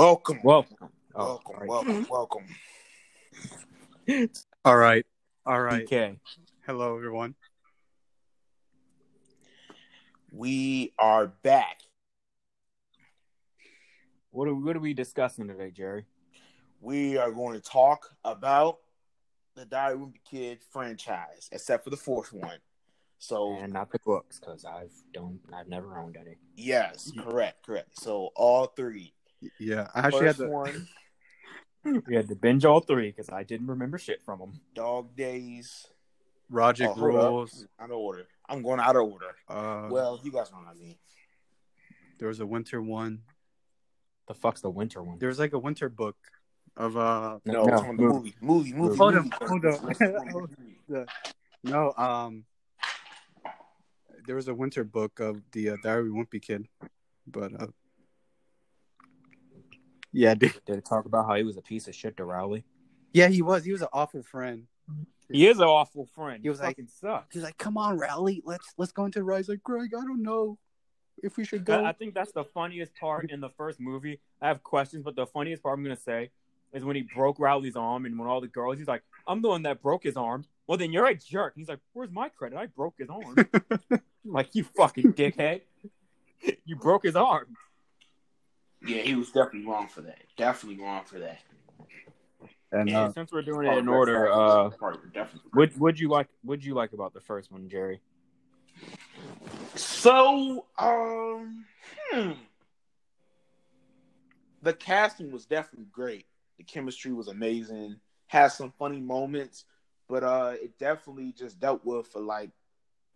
Welcome, Welcome. Oh, welcome, all right. welcome, mm-hmm. welcome. All right. All right. DK. Hello, everyone. We are back. What are, what are we discussing today, Jerry? We are going to talk about the Diary of a Wimpy Kid franchise, except for the fourth one. So And not the books, because I've don't I've never owned any. yes, mm-hmm. correct, correct. So all three. Yeah, I actually had First the. one, We had to binge all three because I didn't remember shit from them. Dog Days. Roger Oh, rules. Out of order. I'm going out of order. Uh, Well, you guys know what I mean. there was a winter one. The fuck's the winter one? There was like a winter book of uh. No, No, it's on the movie. movie, movie, movie. Hold movie. on, hold on. No, um. There was a winter book of the uh, Diary of a Wimpy Kid, but uh. Yeah, dude. Did it talk about how he was a piece of shit to Rowley? yeah, he was. He was an awful friend. He is an awful friend. He was like- fucking sucks. He's like, "Come on, Rowley, let's let's go into Rise." Like, Greg, I don't know if we should go. I, I think that's the funniest part in the first movie. I have questions, but the funniest part I'm gonna say is when he broke Rowley's arm, and when all the girls, he's like, "I'm the one that broke his arm." Well, then you're a jerk. He's like, "Where's my credit? I broke his arm." like you fucking dickhead. you broke his arm. Yeah, he was definitely wrong for that. Definitely wrong for that. and Yeah, uh, Since we're doing it in order, uh, definitely. what would you like? Would you like about the first one, Jerry? So, um, hmm. the casting was definitely great. The chemistry was amazing. Had some funny moments, but uh, it definitely just dealt with for like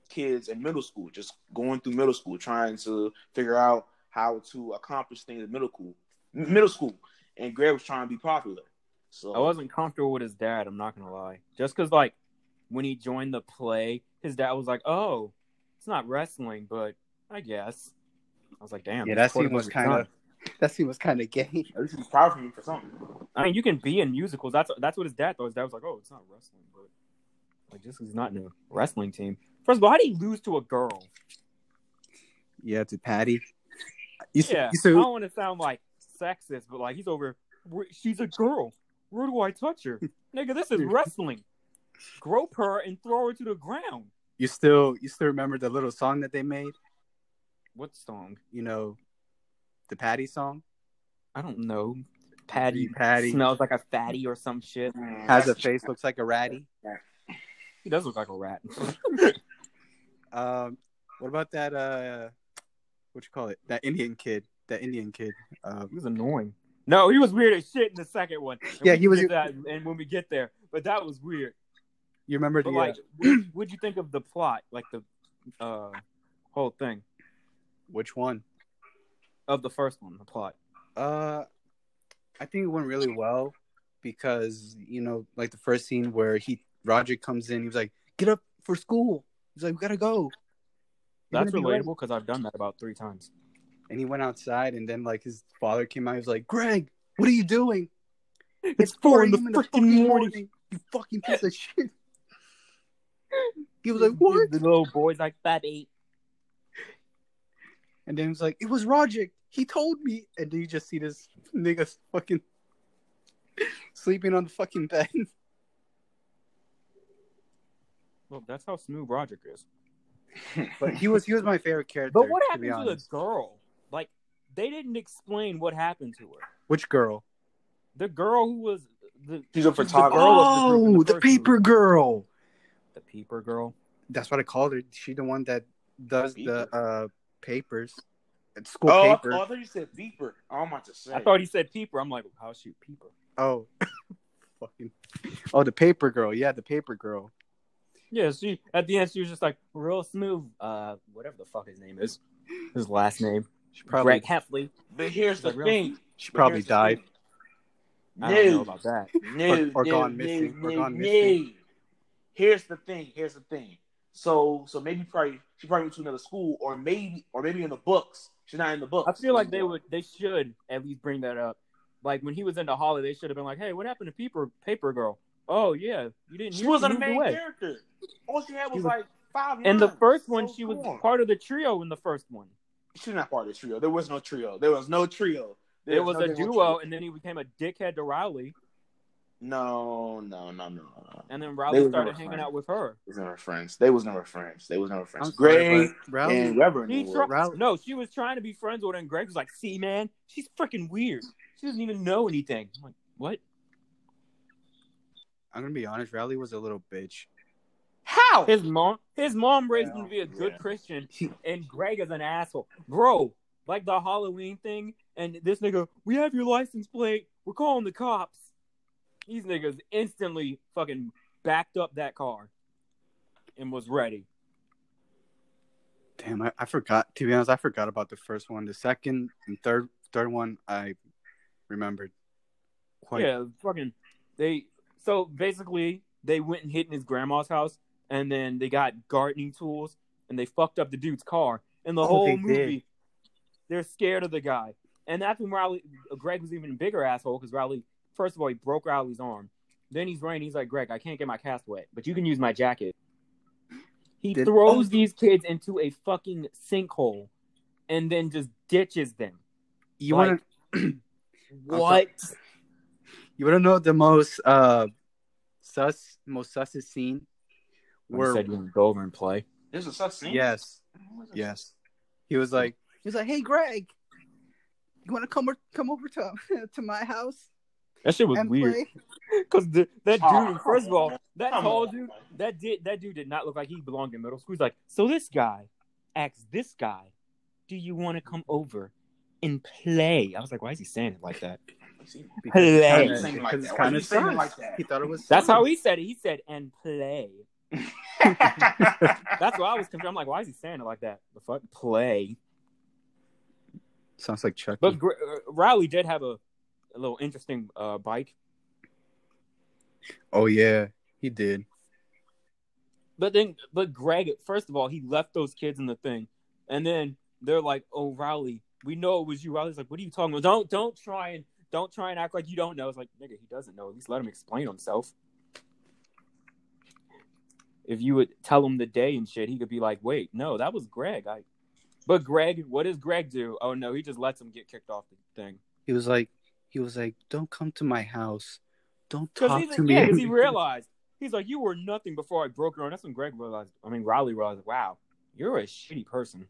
kids in middle school, just going through middle school, trying to figure out how to accomplish things in middle school. Middle school, and Greg was trying to be popular. So I wasn't comfortable with his dad. I'm not gonna lie. Just because, like, when he joined the play, his dad was like, "Oh, it's not wrestling, but I guess." I was like, "Damn." yeah, that supportive scene was kind of that scene was kind of gay. At least he's proud of me for something. I mean, you can be in musicals. That's that's what his dad thought. His dad was like, "Oh, it's not wrestling, but like just 'cause he's not in a wrestling team." First of all, how did he lose to a girl? Yeah, to Patty. You Yeah, you I don't want to sound like sexist, but like he's over. She's a girl. Where do I touch her, nigga? This is wrestling. Grope her and throw her to the ground. you still you still remember the little song that they made? What song? You know, the Patty song I don't know. Patty, Patty. smells like a fatty or some shit. has a face looks like a ratty. He does look like a rat. Um, what about that? Uh, what you call it? That Indian kid. That Indian kid. Um, he was annoying. No, he was weird as shit in the second one. And Yeah, he was- get That, and when we get there, but that was weird. you remember But the? like, uh, what, what'd you think of the plot? Like the uh, whole thing which one? of the first one, the plot. Uh, I think it went really well because you know, like the first scene where he Roger comes in, he was like, "Get up for school." He's like, "We gotta go." That's be relatable because I've done that about three times. And he went outside, and then like his father came out. He was like, "Greg, what are you doing? It's four in the freaking morning. You fucking piece of shit." He was like, "What?" The little boy's like eight. And then he was like, "It was Roger. He told me." And then you just see this nigga fucking sleeping on the fucking bed. Well, that's how smooth Roger is. But he was he was my favorite character. But what to happened be to, the girl? Like, they didn't explain what happened to her. Which girl? The girl who was the She's a photographer. girl of the group Oh, the paper movie. girl. The paper girl. That's what I called her. She the one that does the uh papers. It's school Oh, paper. oh, I thought you said beeper. Oh, I'm about to say. I thought he said peeper. I'm like, how's she peeper? Oh, fucking. Oh, the paper girl. Yeah, the paper girl. Yeah, she at the end she was just like real smooth. Uh, whatever the fuck his name is, his last name, She probably Greg Heffley. But here's the Like, real- thing. she But probably died. thing. I don't know about that. no, Or- or no, gone no, missing, or no, gone missing. Here's the thing. Here's the thing. So, so maybe probably she probably went to another school, or maybe, or maybe in the books. She's not in the books. I feel like they would, they should at least bring that up. Like when he was into Holly, they should have been like, "Hey, what happened to Peeper Paper Girl? Oh yeah, you didn't. She wasn't a main away." character. All she had was, was- like five. In the first one, So she was come part of the trio in the first one. She's not part of the trio. There was no trio. There was no trio. it was a duo, and then he became a dickhead to Riley, No, no, no, no, no. and then Riley started hanging friends. out with her. They was never friends. They was never friends. They was never friends. I'm Greg but Rowley, and Reverend. He were. try- Riley- no, she was trying to be friends with her, and Greg was like, "See, man, she's freaking weird. She doesn't even know anything." I'm like, "What?" I'm gonna be honest. Riley was a little bitch. How? His mom, his mom raised him to be a good yeah. Christian, and Greg is an asshole, bro. Like the Halloween thing, and this nigga, we have your license plate. We're calling the cops. These niggas instantly fucking backed up that car and was ready. Damn, I, I forgot. To be honest, I forgot about the first one. The second and third third one, I remembered. Quite. Yeah, fucking. They so basically they went and hid in his grandma's house, and then they got gardening tools, and they fucked up the dude's car. And the Oh, whole they movie, did. they're scared of the guy. And that's when Riley, Greg was even a bigger asshole because Riley, first of all, he broke Riley's arm. Then he's running. He's like, Greg, I can't get my cast wet, but you can use my jacket. He Did- throws oh. these kids into a fucking sinkhole, and then just ditches them. You Like, want to What? You want to know the most uh sus most sus scene? When Where he said you can go over and play. There's a such scene. yes, yes. He was like he was like, "Hey, Greg, you want to come or, come over to to my house That shit was and weird. play?" Because that dude, Oh, first of all, that Come tall on. dude, that did that dude did not look like he belonged in middle school. He's like, so this guy asks this guy, "Do you want to come over and play?" I was like, why is he saying it like that? Because Play. it's kinda- saying like that? it's Why kind you of saying like that? He thought it was. That's sus. how he said it. He said, "And play." That's why I was confused. I'm like, why is he saying it like that? The fuck, play. sounds like Chuck. But Gr- uh, Riley did have a, a little interesting uh, bike. oh yeah, he did. But then, but Greg, first of all, he left those kids in the thing, and then they're like, "Oh, Riley, we know it was you." Riley's like, "What are you talking about? Don't, don't try and don't try and act like you don't know." It's like, nigga, he doesn't know. At least let him explain himself. If you would tell him the day and shit, he could be like, "Wait, no, that was Greg." I, but Greg, what does Greg do? Oh no, he just lets him get kicked off the thing He was like, he was like, "Don't come to my house. Don't because talk to me." yeah, 'cause he realized he's like, "You were nothing before I broke your arm." That's when Greg realized. I mean, Riley realized, "Wow, you're a shitty person."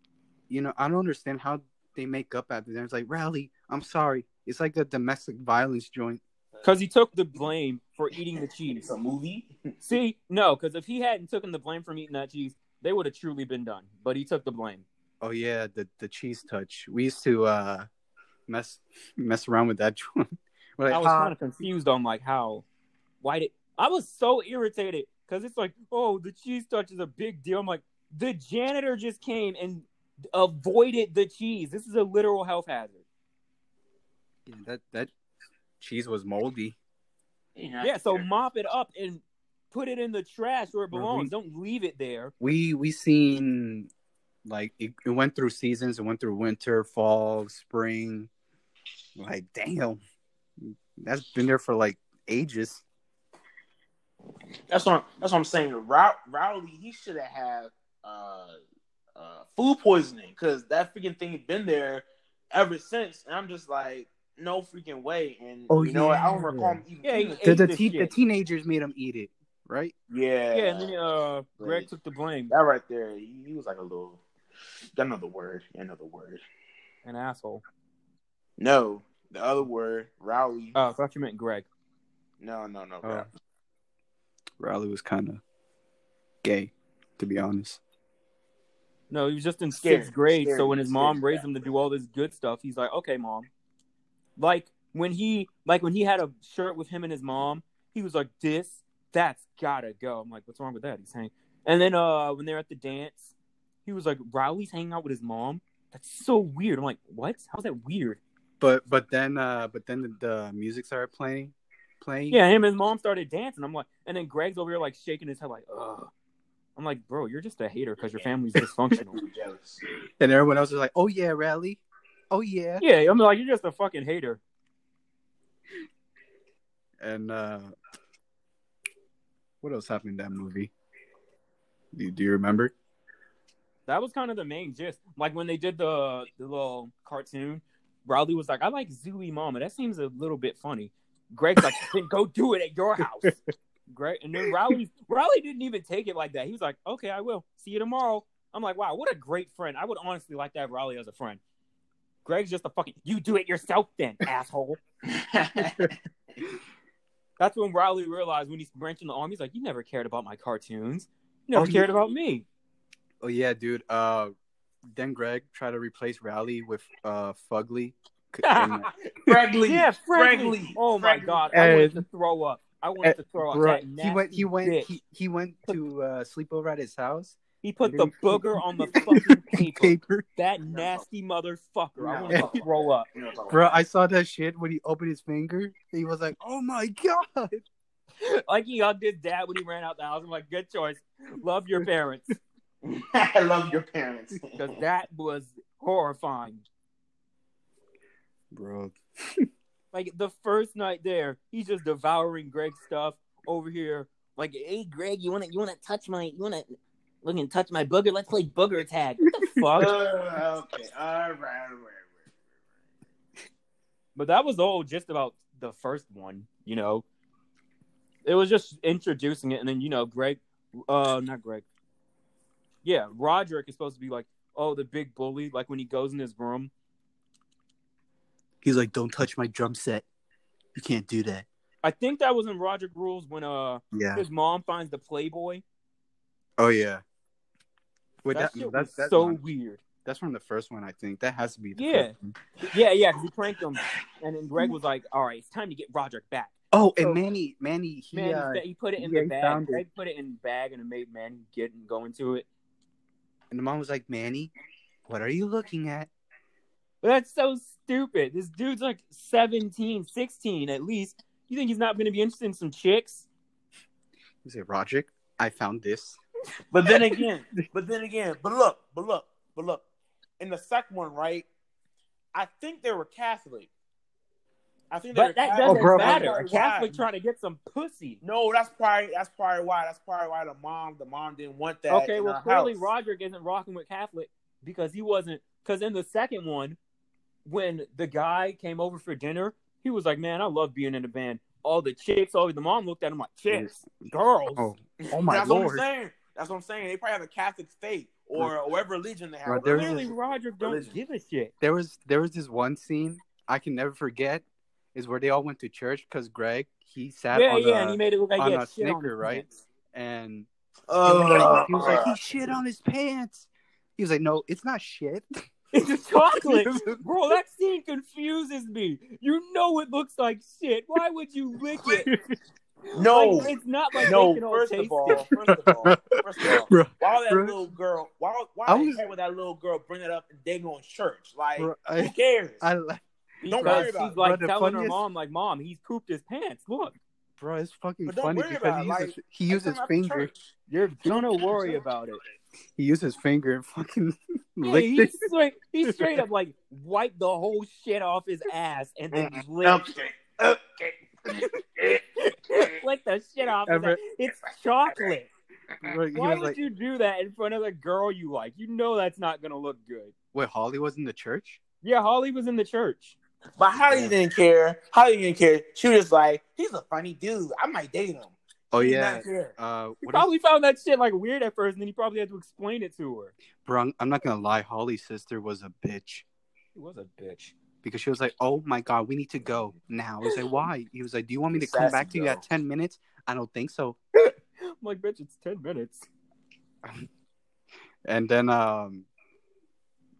you know, I don't understand how they make up after that. It's like, Riley, I'm sorry. It's like a domestic violence joint. Because he took the blame for eating the cheese. It's a movie. See, no, because if he hadn't taken the blame from eating that cheese, they would have truly been done. But he took the blame. Oh yeah, the the cheese touch. We used to uh mess mess around with that joint. Like, I was "Ah." kind of confused on like how, why did I was so irritated because it's like, oh, the cheese touch is a big deal. I'm like, the janitor just came and avoided the cheese. This is a literal health hazard. Yeah, that that cheese was moldy. Yeah, so mop it up and put it in the trash where it belongs. we- Don't leave it there. We we seen like it, it went through seasons. It went through winter, fall, spring. Like damn, that's been there for like ages. That's what that's what I'm saying. Row- Rowley, he should have had uh, uh, food poisoning because that freaking thing had been there ever since. And I'm just like, no freaking way. And Oh, you know, what? I don't yeah. recall him even. Yeah, eating. The the, te- the teenagers made him eat it, right? yeah, Yeah, and then uh, Greg Right. took the blame. that right there, he, he was like a little. Another word, another word. An asshole. No, the other word, Rowley. Oh, I thought you meant Greg. no, no, no. Oh. Rowley. Was kind of gay, to be honest. No, he was just in Scared, sixth grade. scared, so when his mom to raised him to do all this good stuff, he's like, "Okay, mom." Like when he, like when he had a shirt with him and his mom, he was like, "This, that's gotta go." I'm like, "What's wrong with that?" He's saying, and then uh, when they're at the dance, he was like, "Riley's hanging out with his mom." That's so weird. I'm like, "What? How's that weird?" But but then uh but then the, the music started playing, playing. Yeah, him and his mom started dancing. I'm like, and then Greg's over here like shaking his head, like, "Ugh." I'm like, "Bro, you're just a hater because your family's dysfunctional." jealous. And everyone else was like, "Oh yeah, Riley. Oh yeah." yeah, I'm like, "You're just a fucking hater." And uh what else happened in that movie? Do, do you remember? That was kind of the main gist. Like when they did the the little cartoon Riley was like, I like Zoo-Wee Mama. That seems a little bit funny. Greg's like, then go do it at your house. Greg, and then Riley, Riley didn't even take it like that. He was like, okay, I will. See you tomorrow. I'm like, wow, what a great friend. I would honestly like to have Riley as a friend. Greg's just a fucking, you do it yourself then, asshole. That's when Riley realized when he's branching the arm, he's like, you never cared about my cartoons. You never Oh, cared yeah. about me. Oh yeah, dude. Uh, then Greg tried to replace Riley with uh Fugly. C- and- Fregley. Yeah, Fregley. Fregley. Oh my Fregley. god, I wanted to throw up. I wanted to throw up. Bro, that he went. He went. bitch. He, he went to uh, sleep over at his house. He put the booger on the fucking paper. Paper. That nasty motherfucker. I No. wanted to throw up. You know what I'm talking Bro. I saw that shit when he opened his finger. He was like, "Oh my god!" Like he hugged his dad when he ran out the house. I'm like, good choice. Love your parents. I love your parents. Because that was horrifying. Bro, Like the first night there, he's just devouring Greg's stuff over here. Like, hey Greg, you wanna you wanna touch my you wanna look and touch my booger? Let's play booger tag. What the fuck? okay, all right, all right, all right. But that was all just about the first one, you know. It was just introducing it, and then you know, Greg, uh, not Greg, yeah, Roderick is supposed to be like, oh, the big bully, like when he goes in his room. he's like, "Don't touch my drum set. You can't do that." I think that was in Roderick Rules when uh Yeah. his mom finds the Playboy. Oh yeah. Wait, that that, that's that's so not- weird. that's from the first one, I think. That has to be. The Yeah. Yeah, yeah, because he pranked him, and then Greg was like, "All right, it's time to get Roderick back." Oh, and So- Manny, Manny, he Man, uh, he put it in yeah, the bag. Greg put it in the bag, and it made Manny get and go into it. and the mom was like, "Manny, what are you looking at?" But that's so stupid. This dude's like 17, 16 at least. You think he's not going to be interested in some chicks? He said, "Roderick, I found this." But then again, but then again, but look, but look, but look. In the second one, right? I think they were Catholic. I think they were But that Catholic. doesn't Oh, bro, matter. A Catholic trying to get some pussy. No, that's probably that's probably why. That's probably why the mom the mom didn't want that. Okay, in well, clearly house. Roderick isn't rocking with Catholic because he wasn't. Because in the second one, when the guy came over for dinner, he was like, "Man, I love being in a band." All the chicks, all the mom looked at him like, "Chicks, girls." Oh, oh my that's what lord! I'm saying. That's what I'm saying. They probably have a Catholic faith or whatever religion they have. Was Clearly, Roderick don't religion. give a shit. There was there was this one scene I can never forget. Is where they all went to church because Greg he sat Yeah, on yeah, the and he made it look like on he a shit on right? pants. and Uh, he was like he shit on his pants. He was like, "No, it's not shit." It's chocolate. Bro, that scene confuses me. You know it looks like shit. Why would you lick it? no, Like, it's not like no. they can all First taste of all, it. first of all, first of all, Bro, why that bro. little girl? Why why I the was- heck would that little girl bring it up and they go in church? Like, bro, who cares? I like, Don't worry about she's it. like Bro, the telling her mom, like, "Mom, he's pooped his pants. Look, bro, it's fucking But don't funny worry because about he uses like, he used his Come out to finger. you're gonna worry about it." He used his finger and fucking Yeah, licked he it. straight, he straight up like wiped the whole shit off his ass and then licked, Okay, okay. the shit off. His Ever- It's chocolate. Bro, he Why would like, you do that in front of the girl you like? You know that's not gonna look good. "Wait, Holly was in the church." Yeah, Holly was in the church. But Holly didn't care. Holly didn't care. She was just like, he's a funny dude. I might date him. Oh She yeah. not care. Uh, He what is, probably found that shit like weird at first, and then he probably had to explain it to her. bro, I'm- I'm not gonna lie. Holly's sister was a bitch She was a bitch. Because she was like, "Oh my god, we need to go now." I was like, "Why?" He was like, "Do you want me to come back to you at ten minutes?" I don't think so. I'm like, bitch, it's ten minutes. And then um,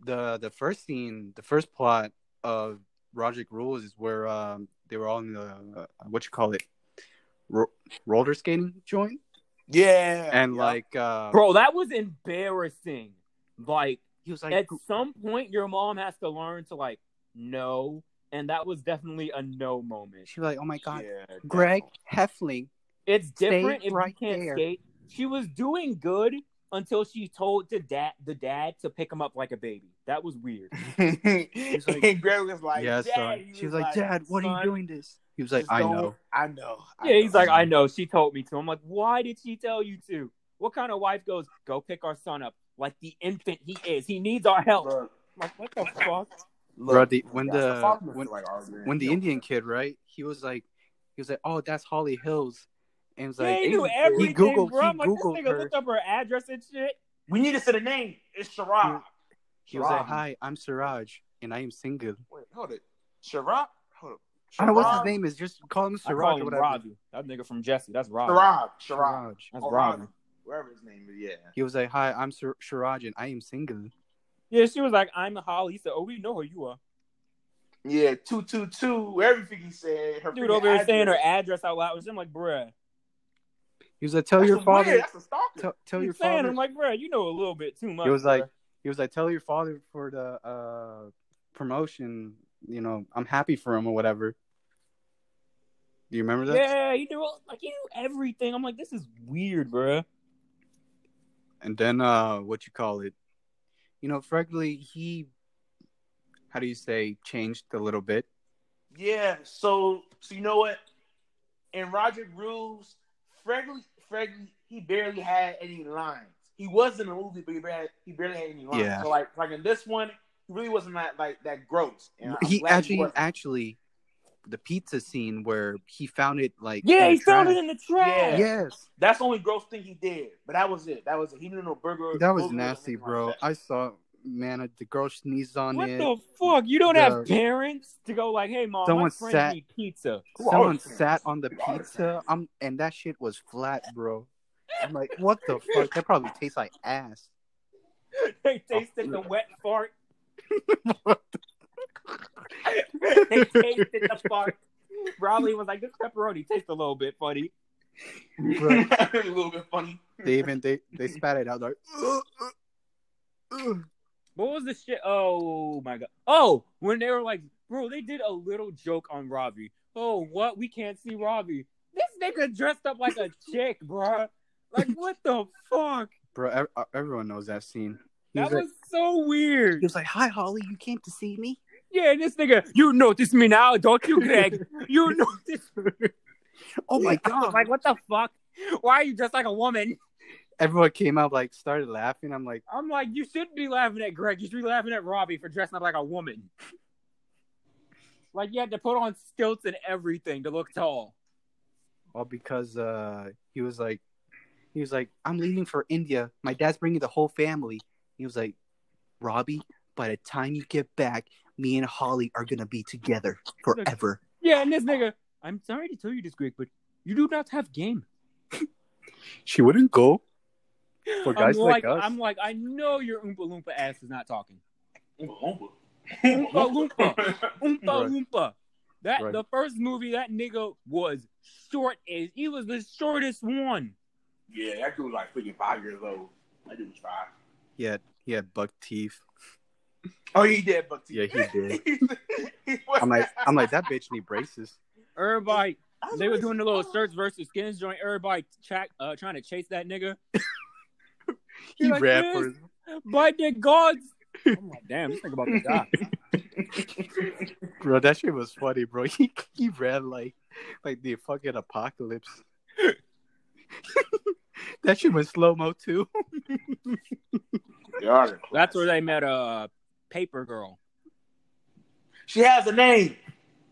the the first scene, the first plot of Roderick Rules is where um they were all in the uh, what you call it, ro- roller skating joint, Yeah. and yeah. like uh, Bro, that was embarrassing. Like, he was like, at some point, your mom has to learn to like no, and that was definitely a no moment. she was like, "Oh my god, Yeah, Greg definitely. Heffley." It's different if right you can't there. skate. She was doing good until she told the dad the dad to pick him up like a baby. That was weird. like- and Greg was like, yeah, Dad. son. She was like, "Dad, what are you doing this?" He was like, "I know." I know. I Yeah, he's know. like, I know. She told me to. I'm like, why did she tell you to? What kind of wife goes, go pick our son up like the infant he is? He needs our help. Bro, I'm like, what the fuck? Bro, the- when guys, the- when- like arguing. when the Yo, Indian kid, right? He was like, he was like, "Oh, that's Holly Hills," and it was Yeah, like, he knew he googled, bro. he I'm like, this googled nigga her. looked up her address and shit. we need to say the name. It's Sharab. He was like, "Hi, I'm Siraj, and I am single." Wait, hold it. Sharab. Hold up. I don't know what's his name is. Just call him I Siraj call or him whatever. Ravi. That nigga from Jessie. That's Ravi. Sharab. Sharab. Siraj. That's Or Ravi. Ravi. Wherever his name is, yeah. He was like, "Hi, I'm Sir- Siraj, and I am single." Yeah, she was like, I'm Holly. He said, Oh, we know who you are. Yeah, two two two. Everything he said. Her Dude over there saying her address. address out loud. I'm like, bruh. He was like, "Tell That's your weird. father, That's a stalker. tell, tell your saying, father." I'm like, bruh, you know a little bit too much. He was bruh. like, he was like, "Tell your father for the uh promotion. You know, I'm happy for him or whatever." Do you remember that? Yeah, he knew like he knew everything. I'm like, this is weird, bruh. And then uh what you call it? You know, Fregley, he how do you say changed a little bit. Yeah. So so you know what? In Roger Rules, Fregley Fregley he barely had any lines. He was in the movie, but he barely, he barely had any lines. Yeah. So like like in this one, he really wasn't that like that gross. And he actually actually the pizza scene where he found it like Yeah, he the found it in the trash. Yes. That's the only gross thing he did. But that was it. That was it. He didn't know burger. That was burger nasty, anything like bro. I saw man, the girl sneezed on What it. What the fuck? You don't The- have parents to go like, hey mom, Someone my friends sat- need pizza. Someone sat on the Who are the pizza. parents? I'm and that shit was flat, bro. I'm like, what the fuck? That probably tastes like ass. they tasted the wet fart. they tasted the fart. Raleigh was like, this pepperoni tastes a little bit funny. Bro, a little bit funny. they even they they spat it out like. "Ugh, ugh, ugh." What was the shit? Oh my god. Oh, when they were like, bro, they did a little joke on Robbie. Oh, what? We can't see Robbie. This nigga dressed up like a chick, bro. Like, what the fuck? Bro, uh, everyone knows that scene. He That was, was so weird. he was like, "Hi, Holly, you came to see me." Yeah, and this nigga, you notice me now, don't you, Greg? You notice Oh my god! like, what the fuck? Why are you dressed like a woman? Everyone came out like started laughing. I'm like, I'm like, you shouldn't be laughing at Greg. You should be laughing at Robbie for dressing up like a woman. Like you had to put on stilts and everything to look tall. all because uh he was like, he was like, "I'm leaving for India. My dad's bringing the whole family." He was like, "Robbie, by the time you get back, me and Holly are gonna be together forever." Yeah, and this nigga, I'm sorry to tell you this, Greg, but you do not have game. She wouldn't go for guys I'm like, like, us. I'm like, I know your Oompa Loompa ass is not talking. Oompa Loompa. Oompa Loompa. Oompa Right. Loompa. That Right. the first movie, that nigga was short as he was the shortest one. Yeah, that dude was like freaking five years old. That dude was five. He he had buck teeth. Oh, he did, but Yeah, he did. He was- I'm like, I'm like that bitch need braces. Everybody, I they were doing the little like, shirts versus skins joint. Everybody track, uh, trying to chase that nigga. He like ran for his By the gods. I'm like, damn, this nigga about to die. bro. That shit was funny, bro. He he ran like like the fucking apocalypse. that shit was slow mo too. They That's where they met a uh, paper girl. She has a name.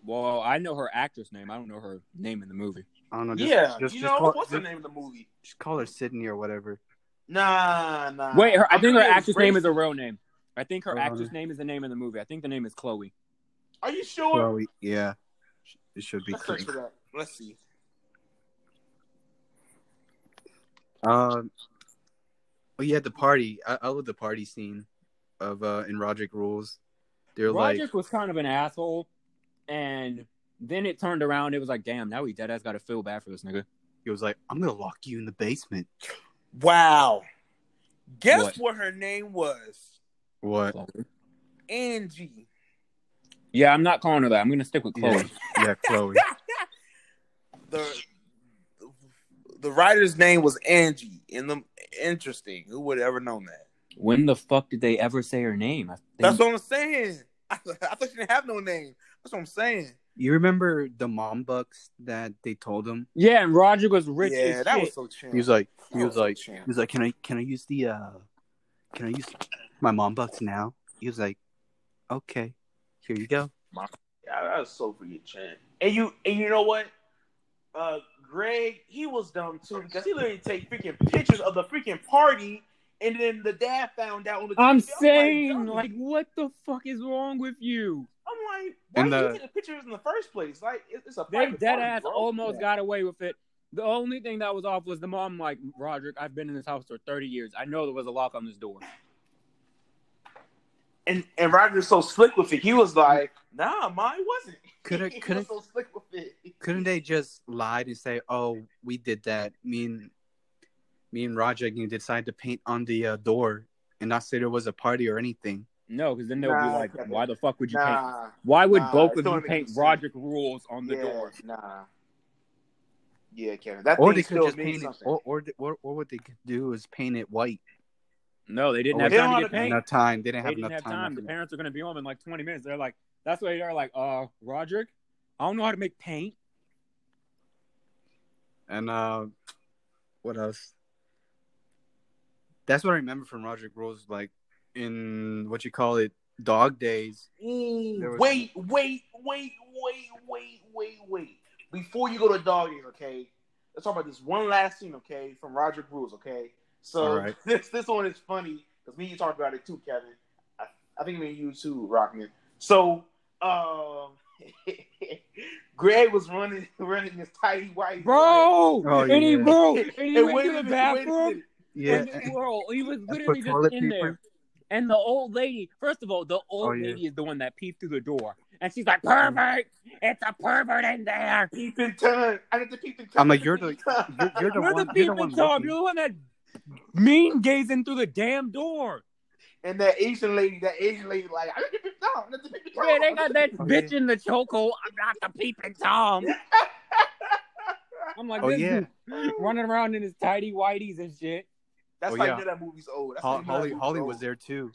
Well, I know her actress name. I don't know her name in the movie. I don't know. Just, yeah, just, you just know call, what's the name of the movie? just call her Sydney or whatever. Nah, nah. Wait, her, I I'm think her actress name is a real name. I think her Hold actress name is the name in the movie. I think the name is Chloe. Are you sure? Chloe, yeah, it should be. Let's search Chloe. for that. Let's see. Um, oh yeah, the party. I, I love the party scene of uh in Roderick Rules. They're like, Roderick was kind of an asshole, and then it turned around. It was like, damn, now he dead ass got to feel bad for this nigga. he was like, I'm gonna lock you in the basement. Wow. Guess What? what, her name was? What? Angie. Yeah, I'm not calling her that. I'm gonna stick with Chloe. Yeah, yeah Chloe. the the writer's name was Angie. In the interesting, who would have ever known that? When the fuck did they ever say her name? I think- That's what I'm saying. I, I thought she didn't have no name. That's what I'm saying. You remember the mom bucks that they told him? yeah, and Roger was rich yeah, as that shit. was so champ. He was like, he That was like, champ. he was like, can I can I use the uh, can I use my mom bucks now? He was like, okay. Here you go. Yeah, that was so for your chin. And you and you know what? Uh Greg, he was dumb too because he literally take freaking pictures of the freaking party and then the dad found out on the I'm TV. saying, like, like, what the fuck is wrong with you? I'm like, why And did the- you take the pictures in the first place? Like, it's a They dead party, ass bro. almost got away with it. The only thing that was off was the mom, like, Roderick, I've been in this house for 30 years. I know there was a lock on this door. And and Roger's so slick with it. He was like, Nah, mine wasn't. Couldn't- couldn't- was so slick with it. Couldn't they just lied and say, "Oh, we did that"? I and me and Roger you decided to paint on the uh, door and not say there was a party or anything. No, because then they'll be like, why the fuck would you paint? Why would nah, both of don't you paint sense. Roderick rules on the yeah, door? Nah. Yeah, Kevin. That Or they could just means paint it, or or, or or what they could do is paint it white. No, they didn't Oh, have they time to get paint. Enough time. They didn't They have didn't enough have time. time. The parents are gonna be home in like 20 minutes. They're like, that's why they're like, uh, Roderick, I don't know how to make paint. And uh, what else? That's what I remember from Roger Rose, like in what you call it, Dog Days. Ooh, wait, wait, wait, wait, wait, wait, wait. Before you go to dog days, okay? Let's talk about this one last scene, okay, from Roger Bruce, okay? So All right. this this one is funny because me and you talked about it too, Kevin. I, I think me and you too, Rockman. So um, Greg was running running his tidy white Bro! Oh, and he, broke and he And went wait to a the minute, bathroom. Minute. Yeah, And, bro, he was literally just in paper. there. And the old lady, first of all, the oh, old Oh, yeah. lady is the one that peeped through the door. And she's like, pervert! It's a pervert in there! Peeping Tom. I get the peeping Tom. I'm like, you're the- you're, you're the You're one. the You're the peeping one. Tom. You're the one that mean gazing through the damn door. and that Asian lady, that Asian lady, like, I get the peeping Tom. I get the peeping Tom. Yeah, they got that Oh, bitch in the chokehold. I'm not the peeping Tom. I'm like, Oh this yeah, running around in his tidy whiteys and shit. That's Oh, like yeah. that movie's old. That's Ho- like Holly movie's Holly old. was there too.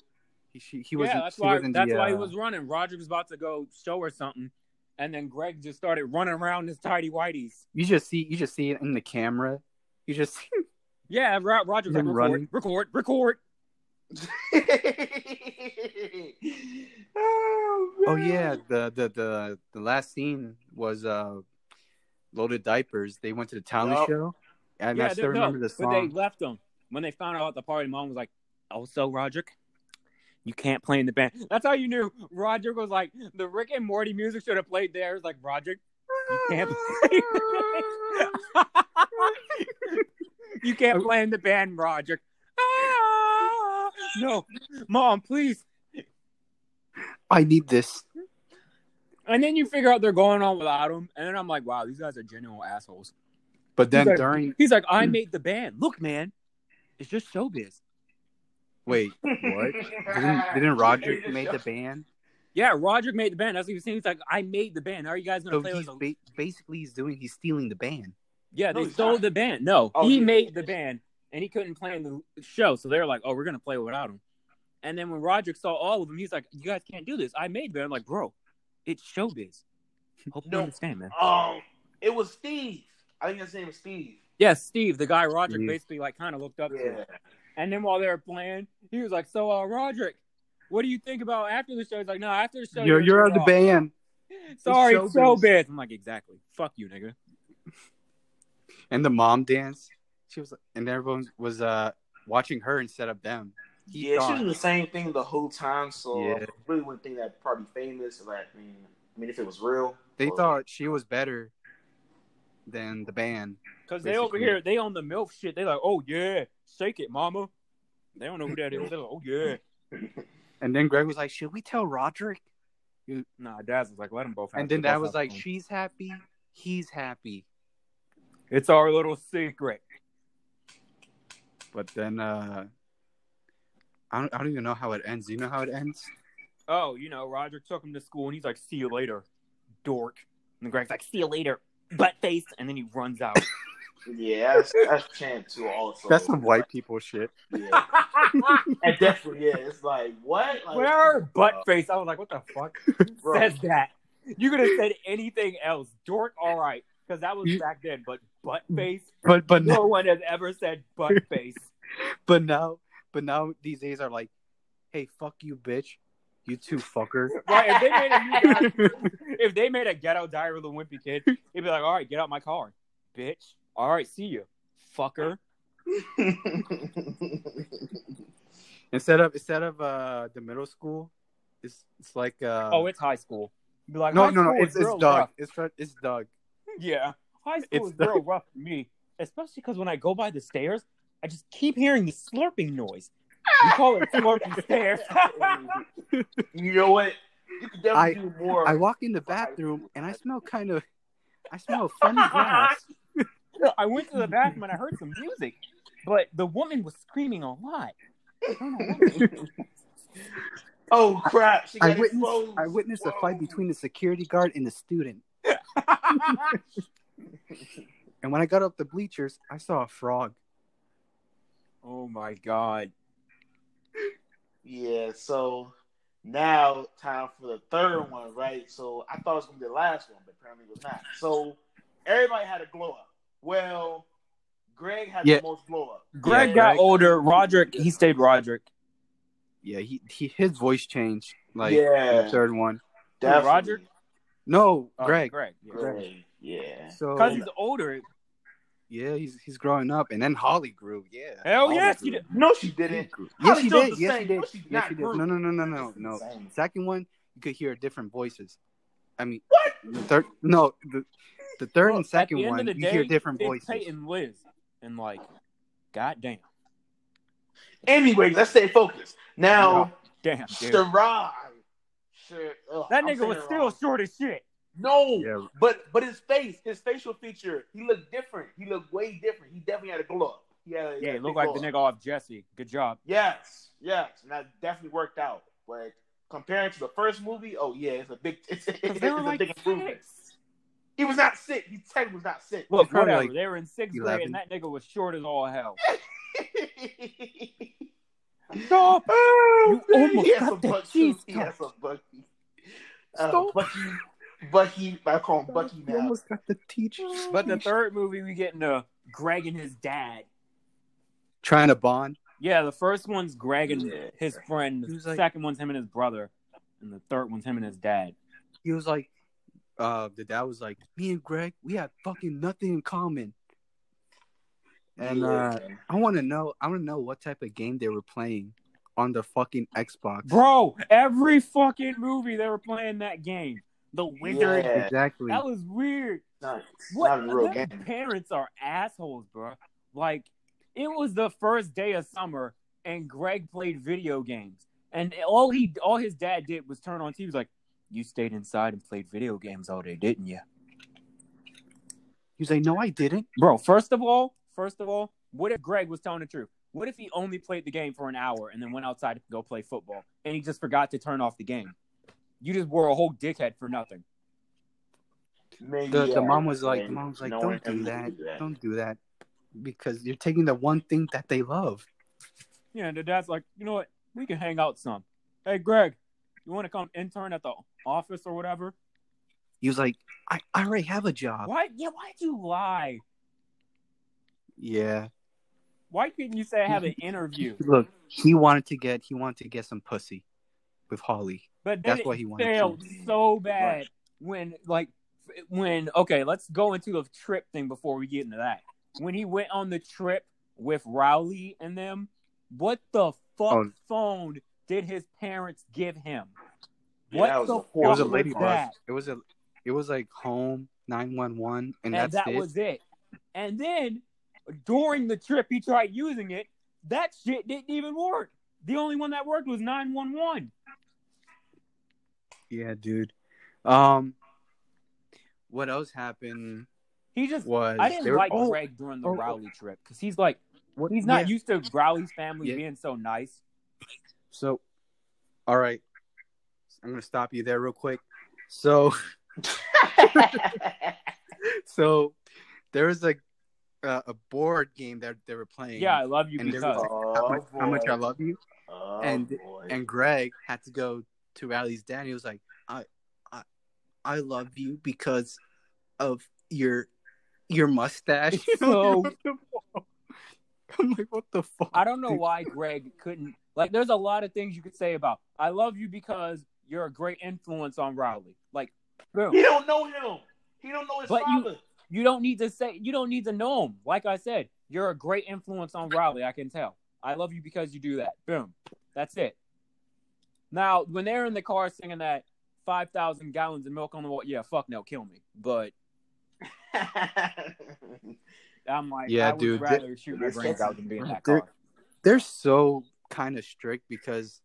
He she, he was yeah, that's why. That's the, why he uh, was running. Roger was about to go show her something, and then Greg just started running around in his tidy whiteys. You just see you just see it in the camera. You just see Yeah, Ro- Roger's like, Him record, running. record, record. oh, Oh yeah, the the the the last scene was uh loaded diapers. They went to the talent Yup. show, and yeah, I they- still remember no, the But they left him when they found out at the party. Mom was like, "Also, Roderick, you can't play in the band." That's how you knew Roger was like the Rick and Morty music should have played there. It's like Roderick, you can't play. you can't play in the band, Roderick. Ah! no, mom, please. I need this. And then you figure out they're going on without him, and then I'm like, wow, these guys are genuine assholes. But then He's like- during He's like, I made the band. Look, man, it's just showbiz. wait, what? Didn't, didn't Roger made the band? Yeah, Roger made the band. That's what he was saying. He's like, I made the band. How are you guys gonna So play he's with them? ba- basically he's doing he's stealing the band. Yeah, No, they he's stole not. the band. No, Oh, he yeah. made the band, and he couldn't play in the show. So they're like, oh, we're gonna play without him. And then when Roger saw all of them, he's like, you guys can't do this. I made the band. I'm like, bro, it's showbiz. Hope you No. understand, man. Um, it was Steve. I think his name was Steve. Yes, Steve, the guy Roderick Yeah. basically like kind of looked up to. Yeah. And then while they were playing, he was like, "So, uh, Roderick, what do you think about after the show?" He's like, "No, after the show, You're you're on the band. Sorry, It's it's showbiz. showbiz." I'm like, "Exactly. Fuck you, nigga." And the mom dance. She was and everyone was uh watching her instead of them. He Yeah, she was the same thing the whole time, so Yeah. I really wouldn't think that probably famous. Like, I mean, I mean, if it was real, they or- thought she was better than the band. Because they over here, they on the milf shit. They like, "Oh yeah, shake it, mama." They don't know who that is. They're like, "Oh yeah." And then Greg was like, "Should we tell Roderick?" Nah, Daz was like, "Let them both." Have And then Dad was like. "She's happy, he's happy." "It's our little secret." But then uh I don't, I don't even know how it ends. Do you know how it ends? Oh, you know, Roger took him to school, and he's like, "See you later, dork." And Greg's like, "See you later, butt face," and then he runs out. yeah, that's, that's Champ too. Also, That's some white people shit. Yeah, and definitely, yeah, it's like what? Like, Where butt uh, face? I was like, "What the fuck?" bro, says that. You could have said anything else. Dork, all right, because that was back then. But butt mm, face, But but no now, one has ever said butt face. but now but now these days are like, "Hey, fuck you, bitch. You two fucker. Right? If they made a new guy, if they made a ghetto diary of the wimpy kid, he'd be like, "All right, get out my car, bitch. All right, see you, fucker." Instead of instead of uh the middle school, it's it's like uh oh, it's high school. Be like, no high no no it's it's Doug. rough. It's it's Doug. Yeah, high school It's is the- real rough for me, especially because when I go by the stairs, I just keep hearing the slurping noise. We call it slurping stairs. you know what? You could definitely I- do more. I walk in the bathroom and I smell kind of I smell funny grass. I went to the bathroom and I heard some music, but the woman was screaming a lot. I don't know why. oh crap! She I witnessed. I witnessed a fight between the security guard and the student. And when I got up the bleachers, I saw a frog. oh my god. Yeah, so now time for the third one, right? So I thought it was gonna be the last one, but apparently it was not. So everybody had a glow up. Well, Greg had Yeah. the most glow up. Greg Yeah, got Greg- older. Roderick, he stayed Roderick. Yeah, he, he his voice changed like Yeah. the third one. Definitely. Roger? No, Oh, Greg. Greg. Yeah. Greg. Yeah. So Because he's older. yeah, he's he's growing up, and then Holly grew. Yeah. Hell Holly yes, grew. he did. No, she She didn't. grew. Holly Yes, she did. the Yes, same. she did. No, Yes, she did. grew. No, no, no, no, no, no. Second one, you could hear different voices. I mean, What? third, no, the the third Well, and second one, you day, hear different voices. Peyton List. And like, goddamn. Anyway, let's stay focused. Now, oh, Damn, dude. Shirai. Sure, ugh, That I'm nigga was still wrong. short as shit. No, Yeah. but but his face, his facial feature, he looked different. He looked way different. He definitely had a glow up. He had, a- he Yeah, had he looked big like the nigga up. off Jessie. Good job. Yes, yes, and that definitely worked out. But comparing to the first movie, oh yeah, it's a big, it's, it's, it's They were a big improvement. six. He was not sick. He technically was not sick. Look, whatever. like they were in sixth grade, and that nigga was short as all hell. Stop! Oh, You man, almost he got some that cheese. He had touch. some Bucky. Uh, Stop. Bucky, Bucky. I call him Bucky now. You almost got the teacher. But the third movie, we get into Greg and his dad. trying to bond. Yeah, the first one's Greg and his friend. The like- second one's him and his brother, and the third one's him and his dad. He was like, uh, the dad was like, me and Greg, we have fucking nothing in common. And uh, I want to know, I want to know what type of game they were playing on the fucking Xbox. Bro, every fucking movie they were playing that game. The Wizard. Yeah. Exactly. That was weird. not, it's What not a real game. parents are assholes, bro. Like it was the first day of summer, and Greg played video games, and all he, all his dad did was turn on TV. He was like, "You stayed inside and played video games all day, didn't you, He was like, no, I didn't. bro?" First of all, first of all, what if Greg was telling the truth? What if he only played the game for an hour and then went outside to go play football, and he just forgot to turn off the game? You just were a whole dickhead for nothing. Maybe, The, the yeah, mom was like, the mom was like, No don't do that. do that. Don't do that. Because you're taking the one thing that they love. Yeah, and the dad's like, you know what? We can hang out some. Hey, Greg, you want to come intern at the office or whatever? He was like, I, I already have a job. Why? Yeah, why'd you lie? Yeah. Why couldn't you say I have an interview? Look, he wanted to get he wanted to get some pussy with Holly. But That's what he wanted failed to. so bad when, like, when okay, let's go into the trip thing before we get into that. When he went on the trip with Rowley and them, what the fuck Oh. phone did his parents give him? Yeah, what was the fuck It was a lady was that? It was a it was like home nine one one and and that's that it. was it. And then during the trip, he tried using it. That shit didn't even work. The only one that worked was nine one one. Yeah, dude. Um what else happened He just. was I didn't were- like oh, Greg during the oh, oh. Rowley trip because he's like what- he's not yeah. used to Rowley's family Yeah. being so nice. So all right. I'm gonna stop you there real quick. So so there was a uh, a board game that they were playing. Yeah, I love you And there because was how, much, how much I love you. Oh, and boy. and Greg had to go to Riley's dad. And he was like, I, I, I love you because of your your mustache. So- what the fuck? I'm like, what the fuck? I don't know dude? why Greg couldn't Like, there's a lot of things you could say about I love you because you're a great influence on Riley. Like, boom. He don't know him. He don't know his But you- father. You don't need to say you don't need to know him. Like I said, you're a great influence on Riley. I can tell. I love you because you do that. Boom. That's it. Now, when they're in the car singing that five thousand gallons of milk on the wall, yeah, fuck no, kill me. But I'm like, Yeah, I would dude, rather shoot my brains out than be in that car. They're so kind of strict because.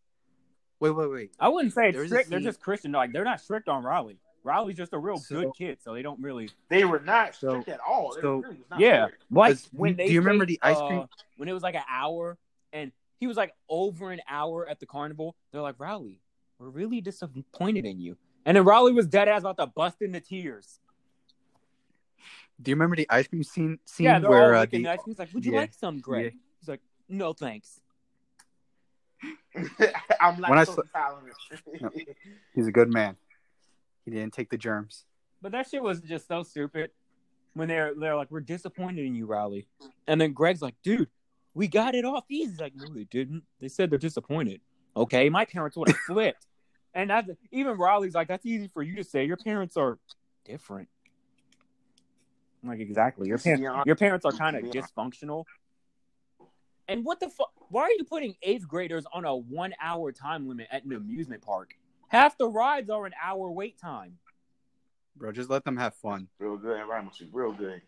Wait, wait, wait. I wouldn't say it's There's strict. They're just Christian. Like they're not strict on Riley. Riley's just a real So- good kid, so they don't really. they were not So- strict at all. So- really not Yeah, strict. like Because when do they. you remember the ice uh, cream- when it was like an hour, and he was like over an hour at the carnival. They're like, Riley, we're really disappointed in you. And then Riley was dead ass about to bust into tears. Do you remember the ice cream scene? Scene yeah, they're where all uh, the, ice cream. He's like, "Would you yeah, like some, Greg?" yeah. He's like, "No, thanks." I'm When I lactose saw- intolerant. No. he's a good man. He didn't take the germs. But that shit was just so stupid. When they're they're like, "We're disappointed in you, Riley," and then Greg's like, "Dude, we got it off easy." He's like, "No, they didn't. They said they're disappointed." Okay, my parents would have flipped, and that's even Riley's like, "That's easy for you to say. Your parents are different." I'm like, exactly. Your parents, your parents are kind of Yeah. dysfunctional. And what the fuck? Why are you putting eighth graders on a one-hour time limit at an amusement park? Half the rides are an hour wait time. Bro, just let them have fun. real good. That rhyme was real good.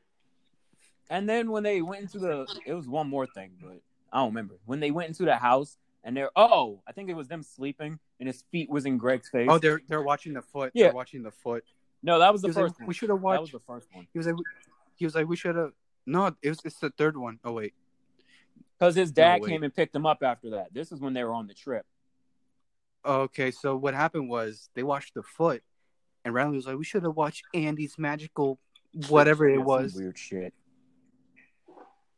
And then when they went into the, it was one more thing, but I don't remember. When they went into the house and they're, oh, I think it was them sleeping and his feet was in Greg's face. Oh, they're they're watching the foot. Yeah. They're watching the foot. no, that was the was first like, one. we should have watched. That was the first one. He was like, he was like, we should have. No, it was. It's the third one. Oh wait. Because his dad came and picked them up after that. This is when they were on the trip. Okay, so what happened was they watched the foot, and Riley was like, we should have watched Andy's magical, whatever it was. weird shit.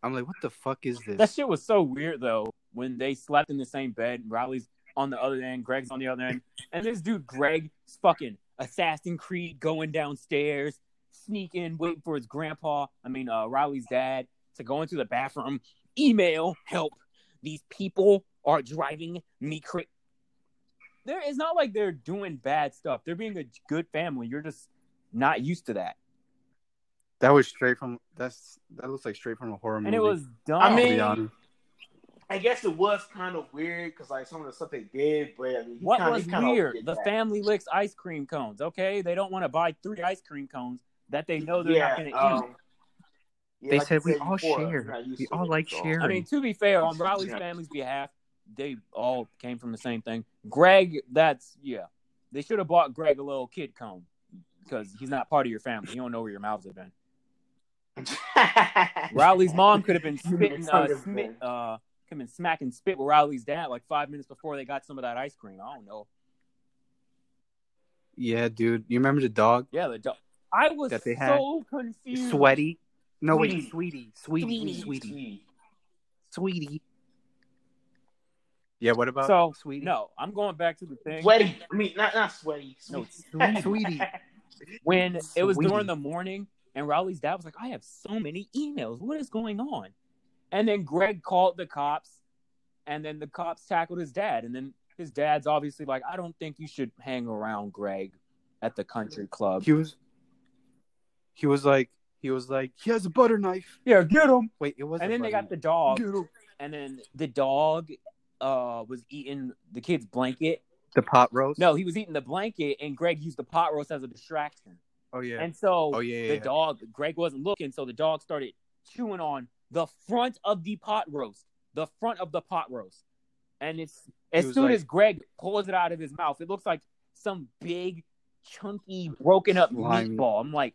I'm like, what the fuck is this? That shit was so weird though. When they slept in the same bed, Riley's on the other end, Greg's on the other end, and this dude Greg is fucking Assassin Creed going downstairs, sneaking, waiting for his grandpa. I mean, uh, Riley's dad to go into the bathroom. Email help. These people are driving me crazy. There, it's not like they're doing bad stuff. They're being a good family. You're just not used to that. That was straight from. That's that looks like straight from a horror movie. And it was dumb. I mean. I guess it was kind of weird because like some of the stuff they did, but I mean, What kinda, was he weird? The that. family licks ice cream cones. Okay, they don't want to buy three ice cream cones that they know they're yeah, not going to um, eat. Yeah, They like said we all before, share. you're not used We all like so. sharing. I mean, to be fair, on Riley's Yeah. family's behalf, they all came from the same thing. Greg, that's yeah. They should have bought Greg a little kid cone because he's not part of your family. You don't know where your mouths have been. Riley's mom could have been spitting, uh, smit, uh, could have been smacking spit with Riley's dad like five minutes before they got some of that ice cream. I don't know. yeah, dude. You remember the dog, Yeah, the dog. I was That they had? so confused. Sweaty? No, Sweetie. wait, sweetie, sweetie, Sweetie. sweetie, sweetie. Yeah. What about So sweetie? no, I'm going back to the thing Sweaty. I mean, not not sweaty. No, sweetie. when it was during the morning, and Riley's dad was like, "I have so many emails. What is going on?" And then Greg called the cops, and then the cops tackled his dad, and then his dad's obviously like, "I don't think you should hang around Greg at the country club." He was. He was like. He was like. He has a butter knife. yeah, get him. Wait, it was. And then they got the dog, Get him. and then the dog uh was eating the kid's blanket. the pot roast. No, he was eating the blanket, and Greg used the pot roast as a distraction. Oh yeah. And so oh yeah. yeah, the yeah. dog, Greg wasn't looking, so the dog started chewing on the front of the pot roast, the front of the pot roast. And it's as soon like- as Greg pulls it out of his mouth, it looks like some big, chunky, broken up Slimy. meatball. I'm like,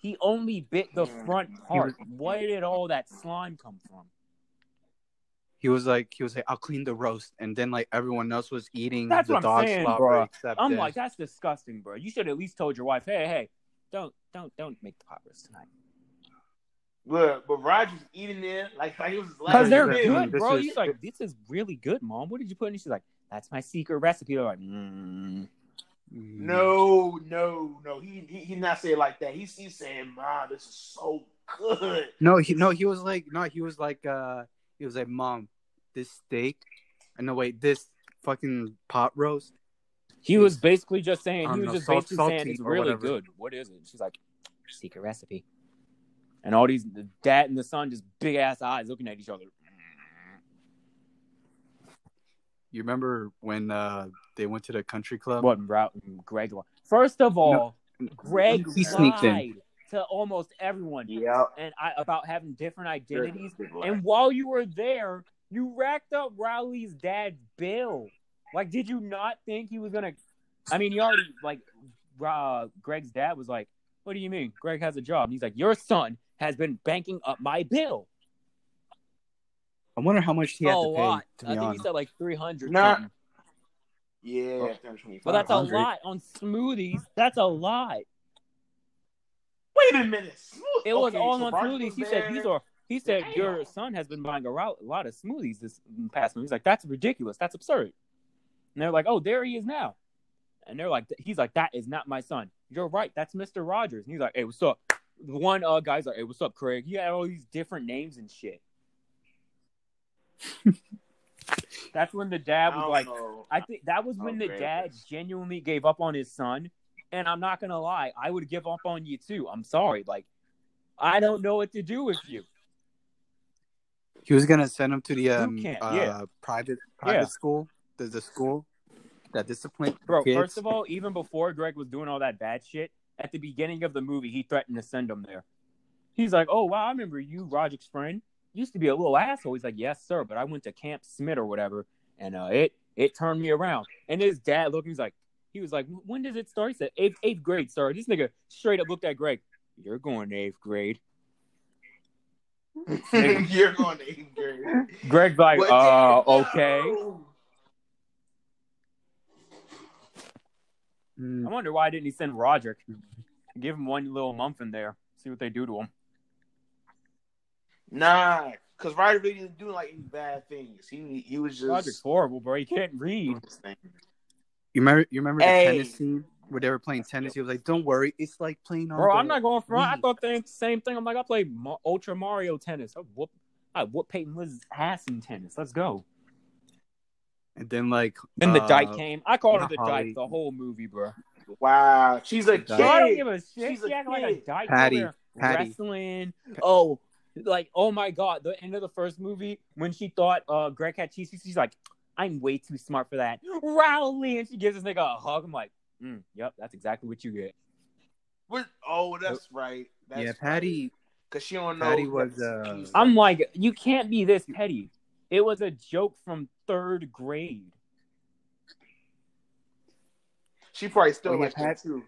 he only bit the front part. Where did all that slime come from? He was like. He was like. I'll clean the roast, and then like everyone else was eating That's the what I'm dog saying, slobber except I'm them. like, that's disgusting, bro. You should at least told your wife, hey, hey, don't, don't, don't make the pot roast tonight. Look, but Roger's eating it like, like it was his Because they're good, is- bro. this He's like, this is really good, mom. What did you put in? it? She's like, that's my secret recipe. They're like, mm. Mm. No, no, no. He he he not saying like that. He's he's saying, "Mom, this is so good." No, he no, he was like no, he was like uh he was like, Mom, this steak And no, wait, this fucking pot roast. He was basically just saying he was know, just salt- basically saying it's really whatever. good. What is it? She's like, secret recipe. And all these the dad and the son just big ass eyes looking at each other. You remember when uh they went to the country club? What route Greg? First of all, Greg He sneaked in. lied to almost everyone. Yeah, and I, about having different identities. And while you were there, you racked up Rowley's dad's bill. Like, did you not think he was gonna? I mean, he already like uh, Greg's dad was like, "What do you mean? Greg has a job?" And he's like, "Your son has been banking up my bill I wonder how much he a had to pay. lot. To I be think he said like three hundred. Nah. Yeah. Oh. Well, that's a lot on smoothies. That's a lot. Wait a minute. It was Okay, all so on Roger smoothies. was He said these are. He said Damn. your son has been buying a, rou- a lot of smoothies this past month. He's like, that's ridiculous. That's absurd. And they're like, oh, there he is now. And they're like, he's like, that is not my son. You're right. That's Mr. Rogers. And he's like, hey, what's up? The one uh, guy's like, hey, what's up, Craig? He had all these different names and shit. That's when the dad was don't like, know. I think that was when the Okay. dad genuinely gave up on his son. And I'm not gonna lie, I would give up on you too. I'm sorry. Like, I don't know what to do with you. he was gonna send him to the um, uh, yeah. private private Yeah. school. The the school that disciplined Bro, kids. first of all, even before Greg was doing all that bad shit, at the beginning of the movie, he threatened to send him there. He's like, "Oh wow, I remember you, Roger's friend. You used to be a little asshole." He's like, "Yes, sir, but I went to Camp Smith or whatever, and uh, it it turned me around." And his dad looked, he's like, he was like, "When does it start?" He said, eighth, eighth grade, sir." This nigga straight up looked at Greg. You're going to eighth grade. You're going to eighth grade. Greg's like, But uh, okay. no. Mm, I wonder why didn't he send Roger? Give him one little month in there, see what they do to him. Nah, because Ryder really didn't do like any bad things. He he was just Roderick's horrible, bro. He can't read. doing his thing. you remember? You remember Hey. the tennis scene where they were playing tennis? He was like, "Don't worry, it's like playing on." Bro, the I'm not going for. I thought the same thing. I'm like, I played Ma- Ultra Mario Tennis. I whoop, I whoop Peyton List's ass in tennis. Let's go. And then like Then the uh, dyke came. I called her the Holly. dyke the whole movie, bro. Wow, she's a Kid. I don't give a shit. She's a She acting like a kid. dyke Patty, over there Patty. wrestling. Oh, like oh my god, the end of the first movie when she thought uh Greg had cheese, she's like, I'm way too smart for that. Rowley, and she gives this nigga a hug. I'm like, mm, yep, that's exactly what you get. What? Oh, that's right. That's yeah, Patty. Because she don't know. Patty was, uh, I'm like, you can't be this petty. It was a joke from third grade. She probably still Oh, yeah, like that Pat- too.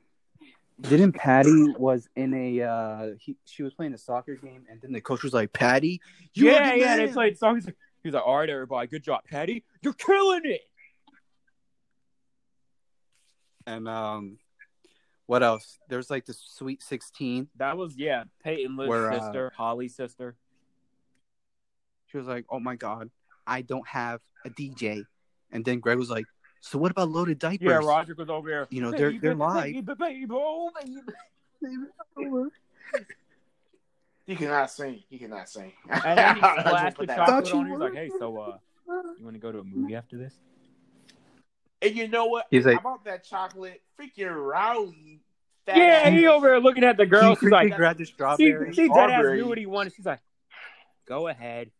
Didn't Patty was in a uh he, she was playing a soccer game and then the coach was like, Patty, you yeah, are the yeah. They man." played songs. He's like, all right, everybody, good job, Patty. You're killing it. And um what else? There's like the sweet sixteen. That was yeah, Peyton List's Where, uh, sister, Holly's sister. She was like, Oh my god, I don't have a DJ. And then Greg was like, So what about loaded diapers? Yeah, Roger was over there. You know, they're- Baby, they're live. Baby, baby, oh, baby. He cannot sing. He cannot sing. And then he I splashed the chocolate you on her. He's like, hey, so uh, you want to go to a movie after this? And you know what? He's like- How about that chocolate? Freaking Rowley. Yeah, ass- he over there looking at the girl. He She's like, quickly grabbed the she, strawberry. she dead ass knew what he wanted. She's like, go ahead.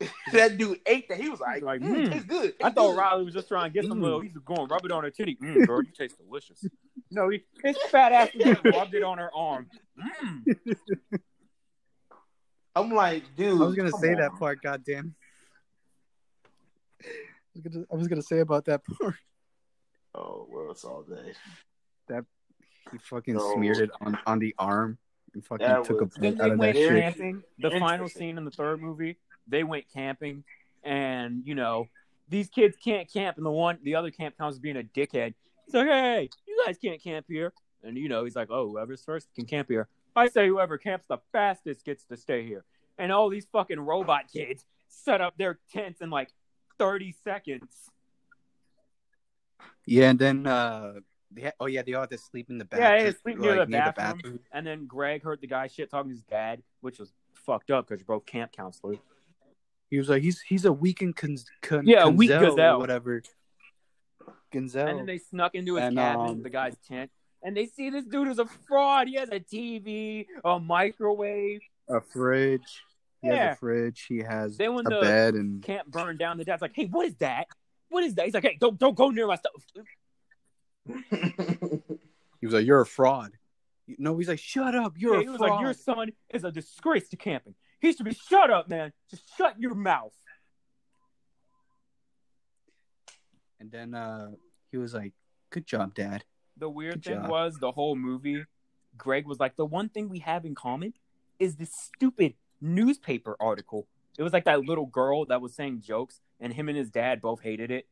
that dude ate that. He was like, He's like, mm, mm. tastes good. I thought good. Riley was just trying to get some Mm. little. He's going rub it on her titty. Mm, girl, you taste delicious. No, he, his fat ass just rubbed it on her arm. Mm. I'm like, dude. I was gonna say on. that part, goddamn. I was gonna, I was gonna say about that part. Oh well, it's all day. That he fucking No. smeared it on, on the arm and fucking That took was- a Then bit they out of that shit. camping. The final scene in the third movie, they went camping, and you know these kids can't camp, and the one, the other camp counselor's being a dickhead. He's like, "Hey, you guys can't camp here," and you know he's like, "Oh, whoever's first can camp here." I say whoever camps the fastest gets to stay here, and all these fucking robot kids set up their tents in like thirty seconds. Yeah, and then uh, had, oh yeah, they all had to sleep in the bathroom. Yeah, they had to sleep near like, the bathroom. And then Greg heard the guy shit talking to his dad, which was fucked up because you're both camp counselors. He was like, he's he's a weekend con, con, Yeah, a weak Gonzell gazelle. or whatever. Gonzell. And then they snuck into his And, cabin, um, the guy's tent, and they see this dude is a fraud. He has a TV, a microwave. a fridge. He Yeah. has a fridge. He has Then when a the bed and can't burn down. The dad's like, "Hey, what is that? What is that?" He's like, "Hey, don't don't go near my stuff." he was like, "You're a fraud." No, he's like, "Shut up! You're Yeah, a he was fraud." like, "Your son is a disgrace to camping. He should be shut up, man. Just shut your mouth." And then uh, he was like, "Good job, Dad." The weird Good thing job. was the whole movie. Greg was like, "The one thing we have in common is this stupid newspaper article." It was like that little girl that was saying jokes, and him and his dad both hated it.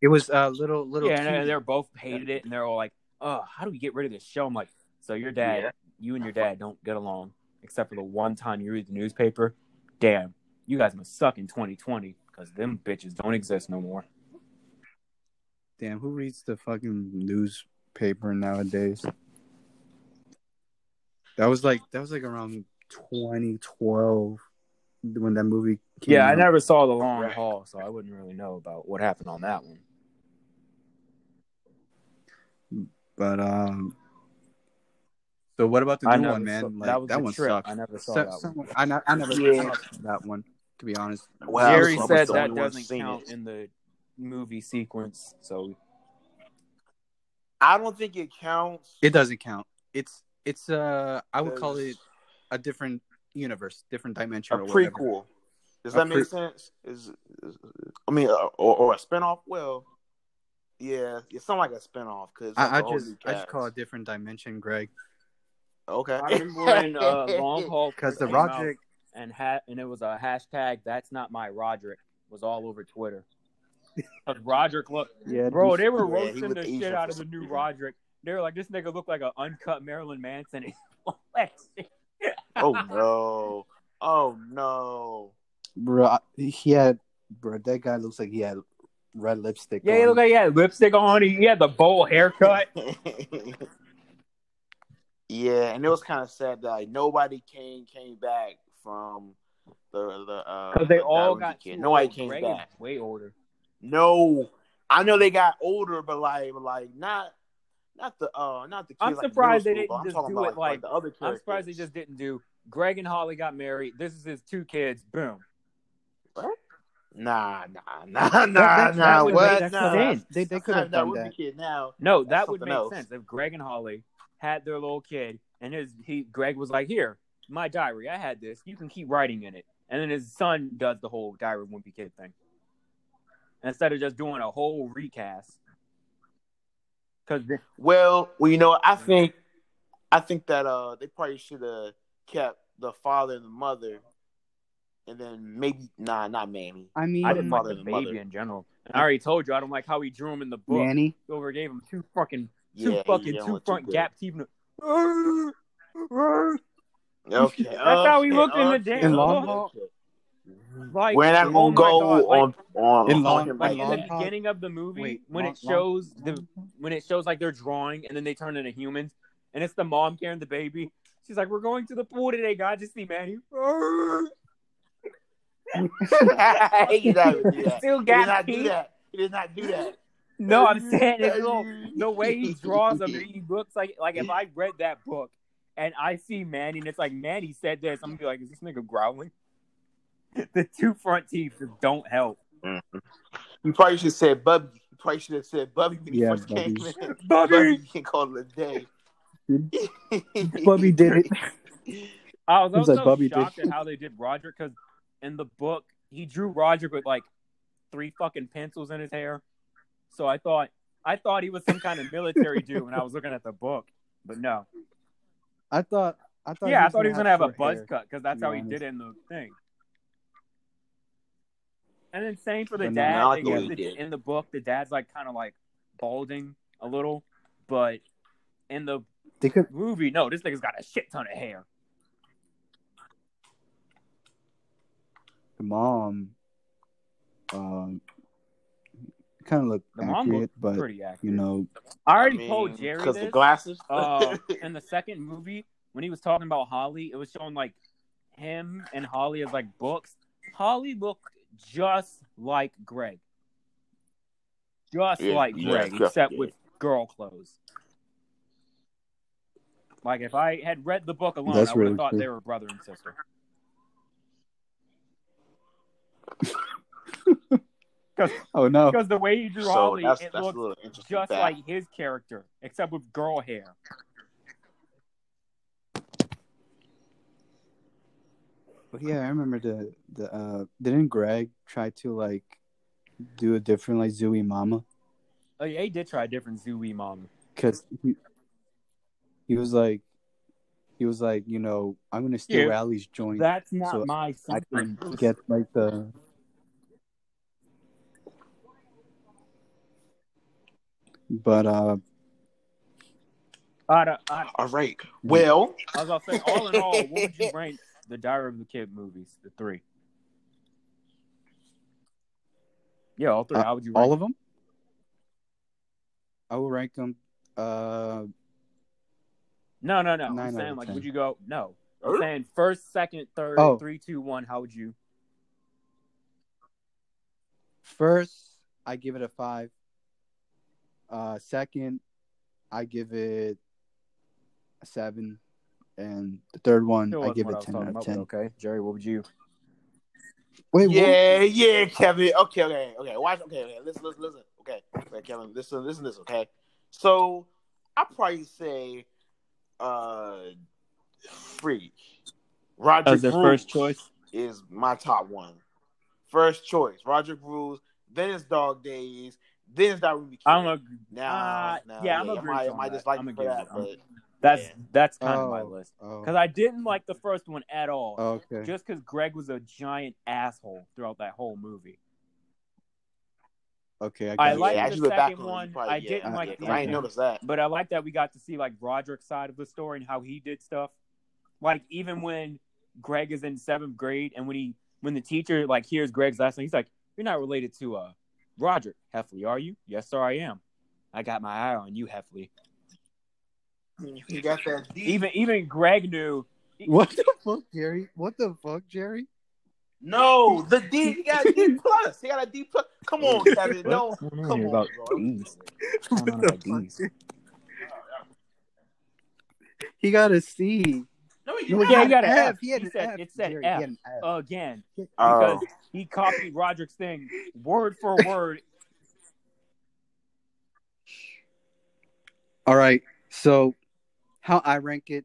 It was a uh, little little. yeah, and they're both hated it, and they're all like, "Oh, how do we get rid of this show?" I'm like, "So your dad, Yeah. you and your dad don't get along, except for the one time you read the newspaper. Damn, you guys must suck in 2020 because them bitches don't exist no more." Damn, who reads the fucking newspaper nowadays? That was like that was like around 2012 when that movie came Yeah, I never saw the long Right. haul, so I wouldn't really know about what happened on that one. But um, so what about the I new one, man? saw- like that was the one trip. sucks. I never saw So- that one. someone- I, ne- I never, Yeah. saw that one. To be honest, Well, Jerry was said that doesn't seen count it. in the movie sequence, so I don't think it counts. it doesn't count. It's it's uh, I would call it a different universe, different dimension, a or whatever. prequel. Does A that make pre- sense? Is, is I mean, uh, or, or a spinoff? Well, yeah, it's something like a spinoff because I, I just I just call it different dimension, Greg, okay. I remember when uh, Long Haul because the came Roderick. and ha- and it was a hashtag that's not my Roderick was all over Twitter. 'Cause Roderick look, Yeah, bro, they were Yeah, roasting was the Asian shit out of the new reason. Roderick. They were like, this nigga looked like an uncut Marilyn Manson. all that shit. oh no! Oh no! bro, he had, bro, that guy looks like he had red lipstick. Yeah, he looked like he had lipstick on. He, he had the bowl haircut. yeah, and it was kind of sad that like, nobody came came back from the the uh Because they the all got kid. Nobody old. came Greg is back. way older. No, I know they got older, but like, like not not the uh not the kids. I'm like, surprised middle they school, didn't just do about, it like, like- the other characters. I'm surprised they just didn't do. Greg and Holly got married. This is his two kids. Boom. What? Nah, nah, nah, nah, that- nah. that what? nah, sense. They- they could have done Ruby that. Kid now. No, that would make else. sense if Greg and Holly had their little kid, and his he Greg was like, "Here, my diary. I had this. You can keep writing in it." And then his son does the whole diary of Wimpy Kid thing instead of just doing a whole recast. Because Well, well, you know, I think, I think that uh, they probably should have kept the father and the mother, and then maybe nah, not Manny. I mean, I didn't like father the baby mother. in general. And I already told you I don't like how he drew him in the book. Manny. He over gave him two fucking two Yeah, fucking two front gap teeth. Okay, That's how he okay, looked in the okay, damn In Long. Haul? Like, We're not gonna my go God, on on In Long- him like like in the that. Beginning of the movie Wait, when Long- it shows the when it shows like they're drawing and then they turn into humans and it's the mom carrying the baby she's like we're going to the pool today god to see manny he did not do that. Still He did not do that. He did not do that. No i'm saying it's little, the way he draws them he looks like like if i read that book and i see manny and it's like manny said this i'm gonna be like is this nigga growling the two front teeth just don't help mm-hmm. You probably should have said Bubby. You probably should have said Bubby when Yeah, you first came Bubby. in. Bubby! Bubby, you can call it a day. Bubby did it. I was It was also like Bubby shocked did. at how they did Roger because in the book he drew Roger with like three fucking pencils in his hair. So I thought I thought he was some kind of military dude when I was looking at the book, but no. I thought. I thought. yeah, I thought he was gonna have a buzz hair. cut because that's to how be he did it in the thing. And then same for the But dad. I like I the way guess the- in the book, the dad's like kind of like balding a little, but in the They could. movie, no, this nigga's got a shit ton of hair. The mom. Um. Kind of looked The mom accurate, looked but pretty accurate. you know, I already I mean, told Jerry because the glasses. uh, in the second movie, when he was talking about Holly, it was showing like him and Holly as like books. Holly looked just like Greg. Just Yeah, like yeah, Greg, definitely except did. with girl clothes. Like if I had read the book alone, That's I would have really thought true. they were brother and sister. Oh no. Because the way he drew So Holly, that's it that's a looked little just fact. like his character, except with girl hair. But yeah, I remember the the uh didn't Greg try to like do a different like Zoo-Wee Mama? Oh yeah, he did try a different Zoo-Wee Mama. Cause he, he was like he was like, you know, I'm gonna steal Yeah. Allie's joint. That's not So, my I son. can get like the but uh Out of- out- All right. Well, I was about to say, all in all, what would you rank the Diary of the Kid movies? The three. Yeah, all three. Uh, How would you rank? all of them I would rank them uh No, no, no. I'm saying like, 10. would you go? No. I'm saying first, second, third, Oh. three, two, one. How would you? first I give it a five. Uh second I give it a seven. And the third one I give it ten out of ten. Okay, Jerry, what would you? Wait, what? yeah, yeah, Kevin. Okay, okay, okay. Watch. Okay, okay. Listen, listen, listen. Okay, okay, Kevin. Listen, listen, to this. Okay. So I probably say, uh, free. Roger As their first choice. is my top one. First choice, Roderick Rules. Then it's Dog Days. Then it's that Ruby Kid. I'm a. Now, uh, now, yeah, I'm I agreeing might, I on might that. just like I'm for that, but That's Yeah. that's kind of my Oh, list oh, because I didn't like the first one at all. oh, okay. Just because Greg was a giant asshole throughout that whole movie. Okay, I, I got yeah, like the you back second on it, you one. probably- I yeah, didn't yeah, like yeah, the 'cause I ending. didn't notice that. But I like that we got to see like Roderick's side of the story and how he did stuff. Like even when Greg is in seventh grade and when he when the teacher like hears Greg's last name, he's like, "You're not related to uh Roderick Heffley, are you?" Yes, sir, I am. I got my eye on you, Heffley. You got that deep. Even even Greg knew. What the fuck, Jerry? What the fuck, Jerry? No, the D. He got a D plus. He got a D plus. Come on, Kevin. No, come on, bro. He got a C. No, No, Yeah, he got an F. F. He had He an said- F. it said Jerry, F. He had an F. Again, Oh. because he copied Roderick's thing word for word. All right. So, how I rank it,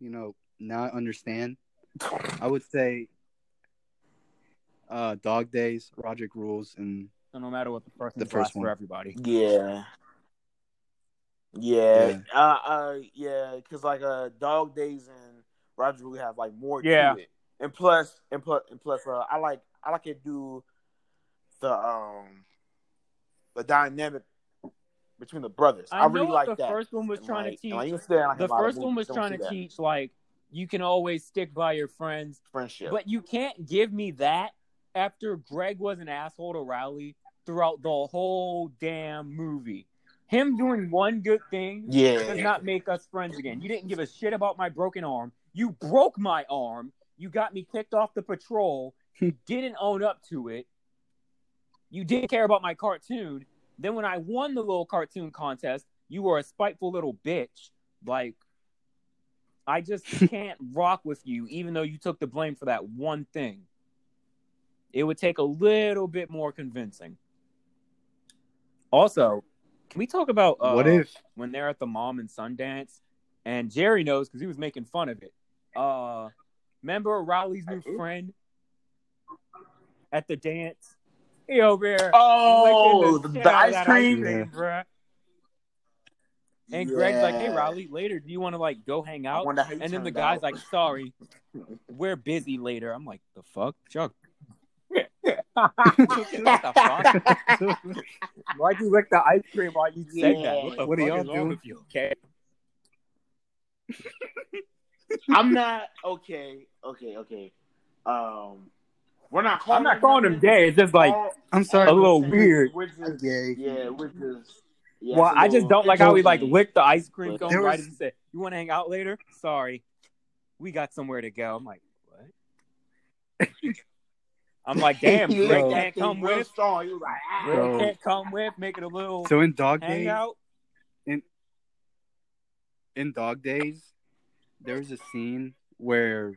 you know, now I understand. I would say, uh, Dog Days, Roderick Rules, and So no matter what the first The first one. for everybody. Yeah. Yeah, Yeah. uh, uh, yeah, because like uh, Dog Days and Roger really have like more Yeah. to it, and plus, and plus, and plus, uh, I like I like it do the um the dynamic between the brothers. I, I, know really like the that. first one was And, trying like- to teach. like, you see that in, like, the first one was trying to teach like you can always stick by your friends, friendship. but you can't give me that after Greg was an asshole to Riley throughout the whole damn movie. Him doing one good thing yeah. does not make us friends again. You didn't give a shit about my broken arm. You broke my arm. You got me kicked off the patrol. You didn't own up to it. You didn't care about my cartoon. Then when I won the little cartoon contest, you were a spiteful little bitch. Like, I just can't rock with you, even though you took the blame for that one thing. It would take a little bit more convincing. Also, can we talk about uh, what if? when they're at the mom and son dance, and Jerry knows because he was making fun of it. Uh, remember Riley's new friend at the dance? He over there. Oh, licking the, the out of ice cream. Yeah. bruh. And Greg's like, "Hey, Yeah. Riley, later, do you want to like go hang out?" wonder how you And then the guy's out. like, "Sorry, we're busy later." I'm like, "The fuck, Chuck." what the fuck? Why'd you lick the ice cream while you said that? What, What are y'all doing? with you? Okay. I'm not okay. Okay, okay. Um, we're not calling. I'm not calling him gay. It's just like All- I'm sorry. a little which is- weird. Which I'm is, gay. yeah, which is. Yeah, well, it's a I just don't like how he like it's licked the ice cream But cone there right and said, "You want to hang out later?" Sorry, we got somewhere to go. I'm like, what? I'm like, damn, He Greg can't thing come with. strong. He was like, ah. Greg So- can't come with. Make it a little So in Dog Days, hangout. in Dog Days, there was a scene where,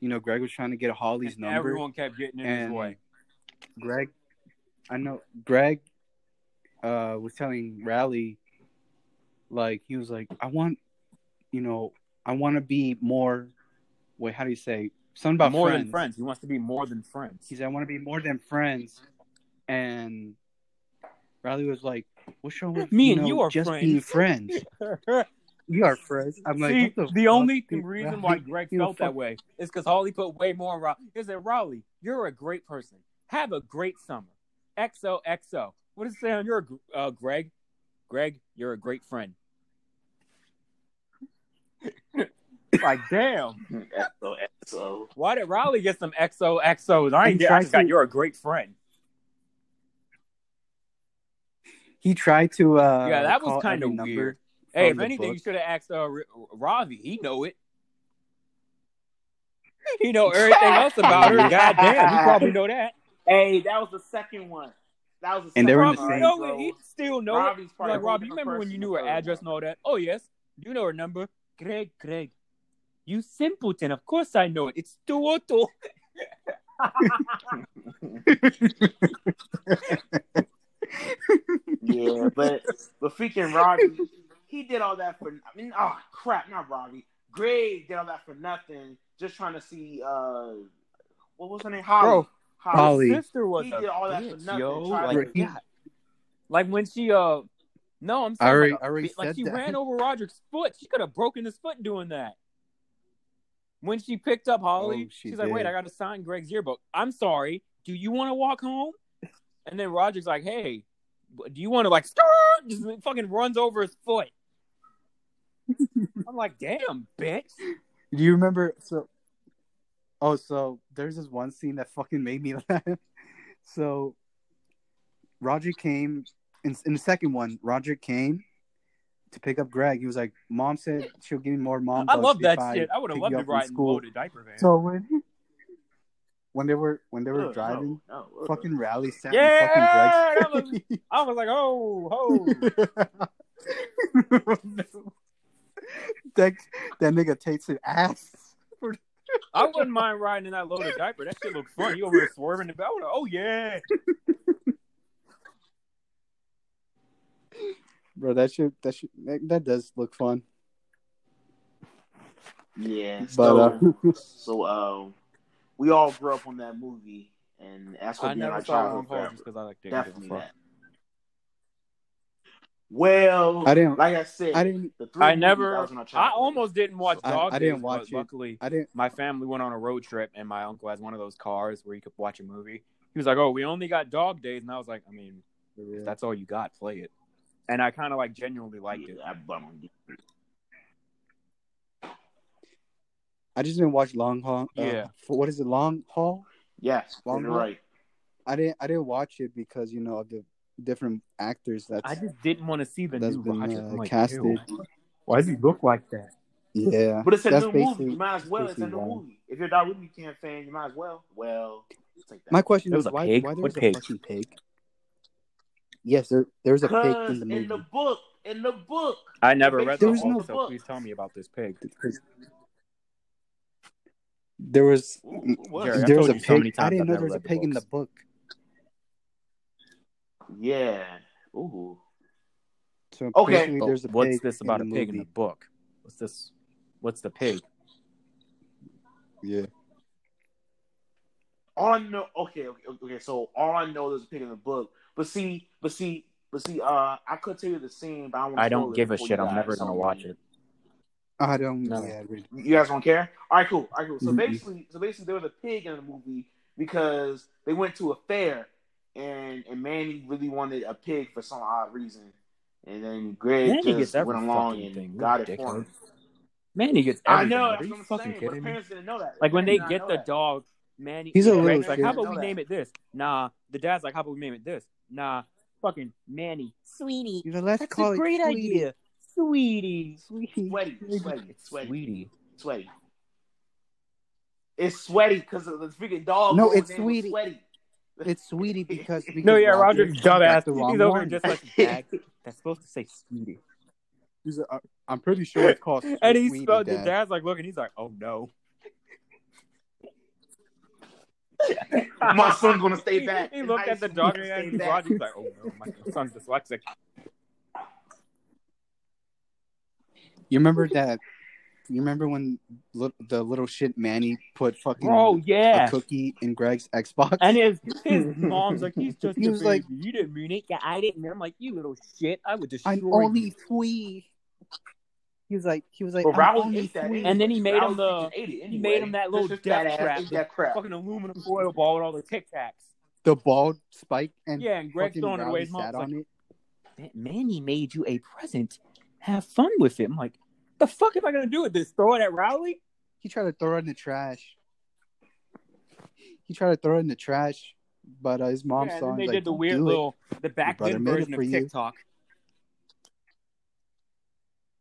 you know, Greg was trying to get Holly's And number. everyone kept getting in his way. Greg, I know Greg, uh, was telling Rally, like he was like, I want, you know, I want to be more. Wait, how do you say something about more friends? than friends. He wants to be more than friends. He said, I want to be more than friends, and Riley was like, "What's wrong with Me you and know, you are just friends." being friends? You are friends." I'm like, See, what the, only dude, reason Riley? why Greg You felt that way is because Holly put way more on Raleigh. He said, Raleigh, you're a great person. Have a great summer. XOXO. What does it say on your uh, Greg? Greg, you're a great friend. like, damn. so, so Why did Raleigh get some XOXOs? I ain't He I tried just got to- you're a great friend. He tried to. uh yeah, that was kind of every number weird. Hey, if from the anything, you should have asked uh, Ravi. He know it. He know everything else about her. Goddamn, you probably know that. hey, that was the second one. That was the And second they were in one. the same- know bro. it. He still know Robbie's it. Like a Robbie, you remember when you knew her address and all that? Oh yes, you know her number. Greg, Greg, you simpleton. Of course I know it. It's Tuoto. Yeah, but but freaking Robbie, he did all that for. I mean, oh crap, not Robbie. Greg did all that for nothing, just trying to see. uh What was her name? Holly. Bro, Holly. His sister was He did all that for nothing, yo. Like, to- God. like when she uh, no, I'm I saying already- like, a I already like she that. ran over Roderick's foot. She could have broken his foot doing that. When she picked up Holly, Oh, she she's like, "Wait. I got to sign Greg's yearbook. I'm sorry. Do you want to walk home?" And then Roderick's like, "Hey, do you want to like start?" Just fucking runs over his foot. I'm like, "Damn, bitch." Do you remember? So, oh, so there's this one scene that fucking made me laugh. So, Roger came in, in the second one. Roger came to pick up Greg. He was like, "Mom said she'll give me more mom." I love that I shit. I would have loved to ride in school." loaded diaper van. So when when they were when they were oh, Ugh, driving, no, no, ugh. fucking rally sat Yeah, in fucking Greg's. I was like, "Oh, oh." that that nigga takes his ass. I wouldn't mind riding in that loaded diaper. That shit looked fun. You over there swerving the belt. Oh yeah. Bro, that shit that shit that, that does look fun. Yeah, But so uh, so uh, we all grew up on that movie, and that's what I be in never our saw childhood Long Haul forever. just because I like Definitely that. Well, I didn't- like I said, I didn't The three I never. that was in our I almost didn't watch I- Dog I didn't watch it. luckily I didn't my family went on a road trip, and my uncle has one of those cars where you could watch a movie. He was like, "Oh, we only got Dog Days," and I was like, "I mean, if that's all you got, play it." And I kind of like genuinely liked it. I bummed it. I just didn't watch Long Haul. Uh, Yeah. For what is it? Long Haul? Yes, Long Haul? right. I didn't. I didn't watch it because you know of the different actors. That's I just didn't want to see the That's new been, Roger. uh, I'm like, casted. Why does he look like that? yeah. But it's a that's new movie. basically- You might as well. It's a basically new why. movie. If you're a Dolly Weekend fan, you might as well. Well, take. My question There is was a why? pig? Why What there's a pig? fucking pig? Yes, there there's a pig in the movie. in the book, in the book, I never read the There was book, no so book. please tell me about this pig. There was Jerry, there was a you so pig. I didn't know there was a read the pig in the book. Yeah. Ooh. So Okay. There's a what's pig this in about a the pig in the book? What's this? What's the pig? Yeah. All I know, okay, okay, okay. So all I know is a pig in the book. But see, but see, but see. Uh, I could tell you the scene, but I, don't I don't give a shit. I'm never gonna watch it. I don't. know. Yeah. You guys don't care? All right, cool. All right, cool. So Mhm. basically, so basically, there was a pig in the movie because they went to a fair, and and Manny really wanted a pig for some odd reason, and then Greg Manny just gets went along and thing. You got it for him. Man, he gets I know. Are That's you what I'm fucking saying. Kidding me? parents didn't know that. Like when They they did not get the that. dog, Manny. He's a Greg's little like, how about we that. name it this? Nah. The dad's like, how about we name it this? Nah. Fucking Manny, sweetie. You know, let's That's call a it great Sweetie. idea, sweetie. Sweetie. Sweaty, sweaty, sweaty, Sweetie. sweaty. It's sweaty because of the freaking dog. No, it's Sweetie. Sweaty. It's sweetie because, because No, yeah, Roger Roger's got dumbass. the wrong He's over one. just like a bag that's supposed to say sweetie. He's a- uh, I'm pretty sure it's called. And he Sweetie spelled the Dad. dad's like looking, oh, he's like, oh no. My son's gonna stay back. He, in looked high at the school. dog and gonna he stay back. Roger, he's like, oh no, my son's dyslexic. You remember that? You remember when li- the little shit Manny put fucking oh, Bro, yeah. a cookie in Greg's Xbox? And his his mom's like, he's just He a was baby. like- you didn't mean it. Yeah, I didn't. I'm like, you little shit. I would destroy I'm you. only three. He was like, he was like, But I'm Raul only ate that. three. And then he made him the- freaking ate it he made him that little Just his death fat ass trap, that crap. fucking aluminum foil ball with all the Tic Tacs. the bald spike and Yeah, and Greg's throwing it away. His mom's sat like, on it. Manny made you a present. Have fun with it. I'm like, the fuck am I gonna do with this? Throw it at Rowley? He tried to throw it in the trash. He tried to throw it in the trash, but uh, his mom yeah, and saw then him. they like, did the weird do it." little, the back brother then version for of you. TikTok.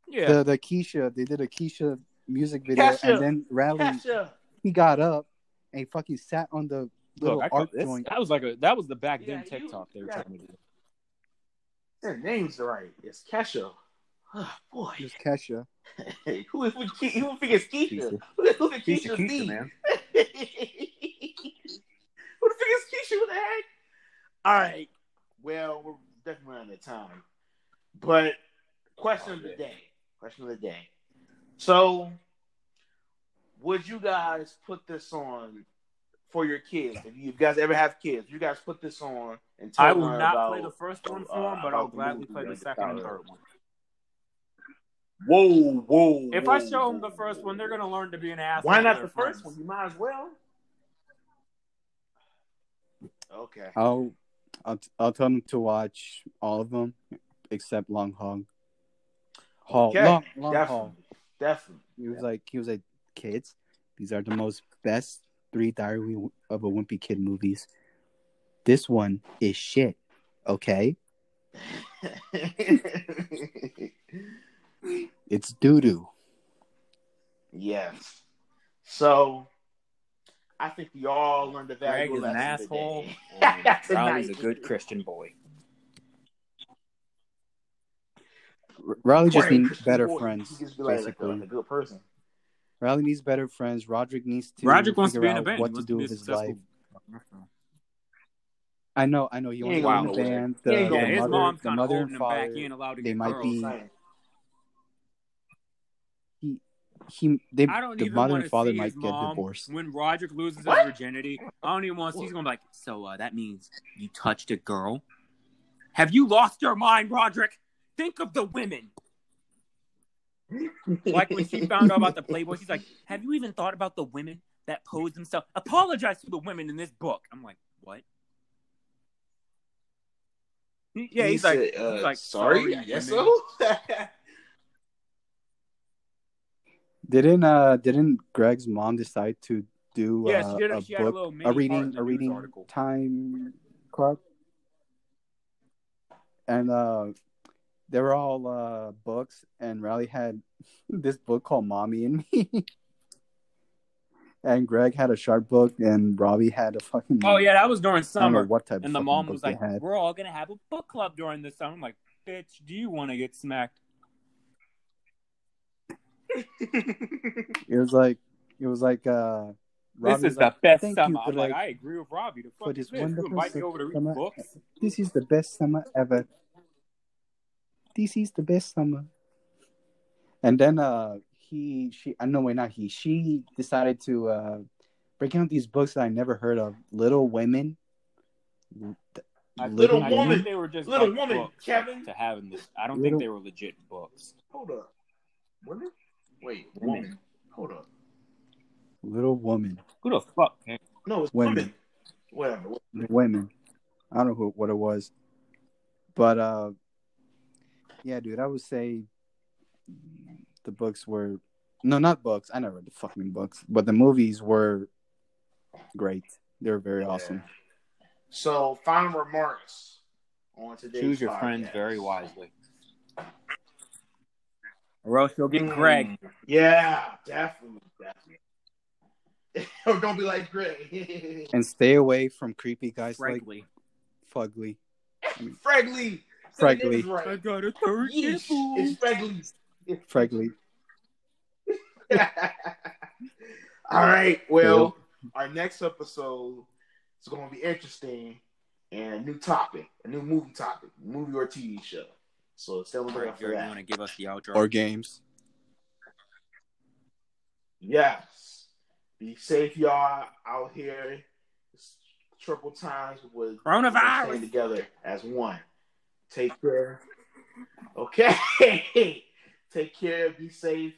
Yeah, The the Keisha, they did a Keisha music video, Kesha. and then Rally Kesha. he got up and he fucking sat on the little Look, art this, joint. that was like a that was the back Yeah, then you- TikTok they were yeah. trying to do. Their names right. It's Kesha. Oh, boy. It was Kesha. Hey, who, who, who, who thinks Keisha? Keisha. Who, who thinks Keisha, Keisha's Keisha, man. who the fuck is Keisha? What the heck? All right. Well, we're definitely running out of time. But question of the day. Question of the day. So, would you guys put this on for your kids? If you guys ever have kids, you guys put this on and tell I will not about, play the first one uh, for him, but I'll gladly play the second and style. third one. Whoa, whoa. If whoa, I show them the first one, they're gonna learn to be an asshole. Why not their the first friends. one? You might as well. Okay. I'll I'll I'll tell them to watch all of them except Long Hog. Hall, Okay. Long, Long definitely. Haul. Definitely. He was like, he was like, kids, these are the most best three Diary of a Wimpy Kid movies. This one is shit. Okay, it's doo doo. yes. So, I think we all learned a Greg valuable is an lesson asshole. today. and That's a Riley's a good Christian boy. Riley just Boring needs better boy. friends. He just be like, like, a, basically, like a good person. Riley needs better friends. Roderick needs to. Roderick wants to figure be in a band. What to do to be a with his life. I know, I know. He He wants to be in a band. He The, ain't the Yeah, mother, the mother and father. back. He ain't allowed to they get might girls. be- Saying. He, they, I don't the even mother and father might get divorced. when Roderick loses What? his virginity. I don't even want to see. He's gonna be like, so uh, that means you touched a girl. Have you lost your mind, Roderick? Think of the women. Like when she found out about the Playboy, she's like, "Have you even thought about the women that pose themselves? Apologize to the women in this book." I'm like, "What?" Yeah, He he's like, said, uh, he's like, sorry, I guess women." so. Didn't uh didn't Greg's mom decide to do uh. A, a a book little mini a reading a reading article. time club? And uh they were all uh books and Riley had this book called Mommy and Me. and Greg had a sharp book and Robbie had a fucking Oh yeah, that was during I don't know summer. what type And the mom was like. "We're all gonna have a book club during the summer." I'm like, "Bitch, do you want to get smacked?" It was like it was like uh Robbie this was is like, the best "Thank summer. you I'm like, like, I agree with Robbie. The fuck this is this? You invite me over to read summer. books? This is the best summer ever. This is the best summer. And then uh he she I know wait not he she decided to uh break out these books that I never heard of. Little Women. I Little I Woman. think they were just Little like Woman, Kevin. to having this. I don't Little- think they were legit books. Hold up. Women? Wait, Women. woman. Hold up. Little Woman. Who the fuck? man? No, it's Women. women. Whatever. Women. I don't know who what it was. But uh yeah, dude, I would say the books were no not books. I never read the fucking books, but the movies were great. They were very awesome. So, final remarks on today's Choose your podcast. friends very wisely, or else you'll get Mm, Greg. Yeah, definitely, definitely. don't be like Greg. And stay away from creepy guys Frankly. like Fugly. Frankly. Frankly. Right. got a third Yeesh, it's Frankly. Frankly. All right. Well, our next episode is going to be interesting and a new topic, a new movie topic, movie or TV show. So stay on the lookout for Jared, you that. want to give us the outro? Or games. Yes. Be safe, y'all, out here. It's triple times with Coronavirus. staying together as one. Take care. Okay. Take care. Be safe.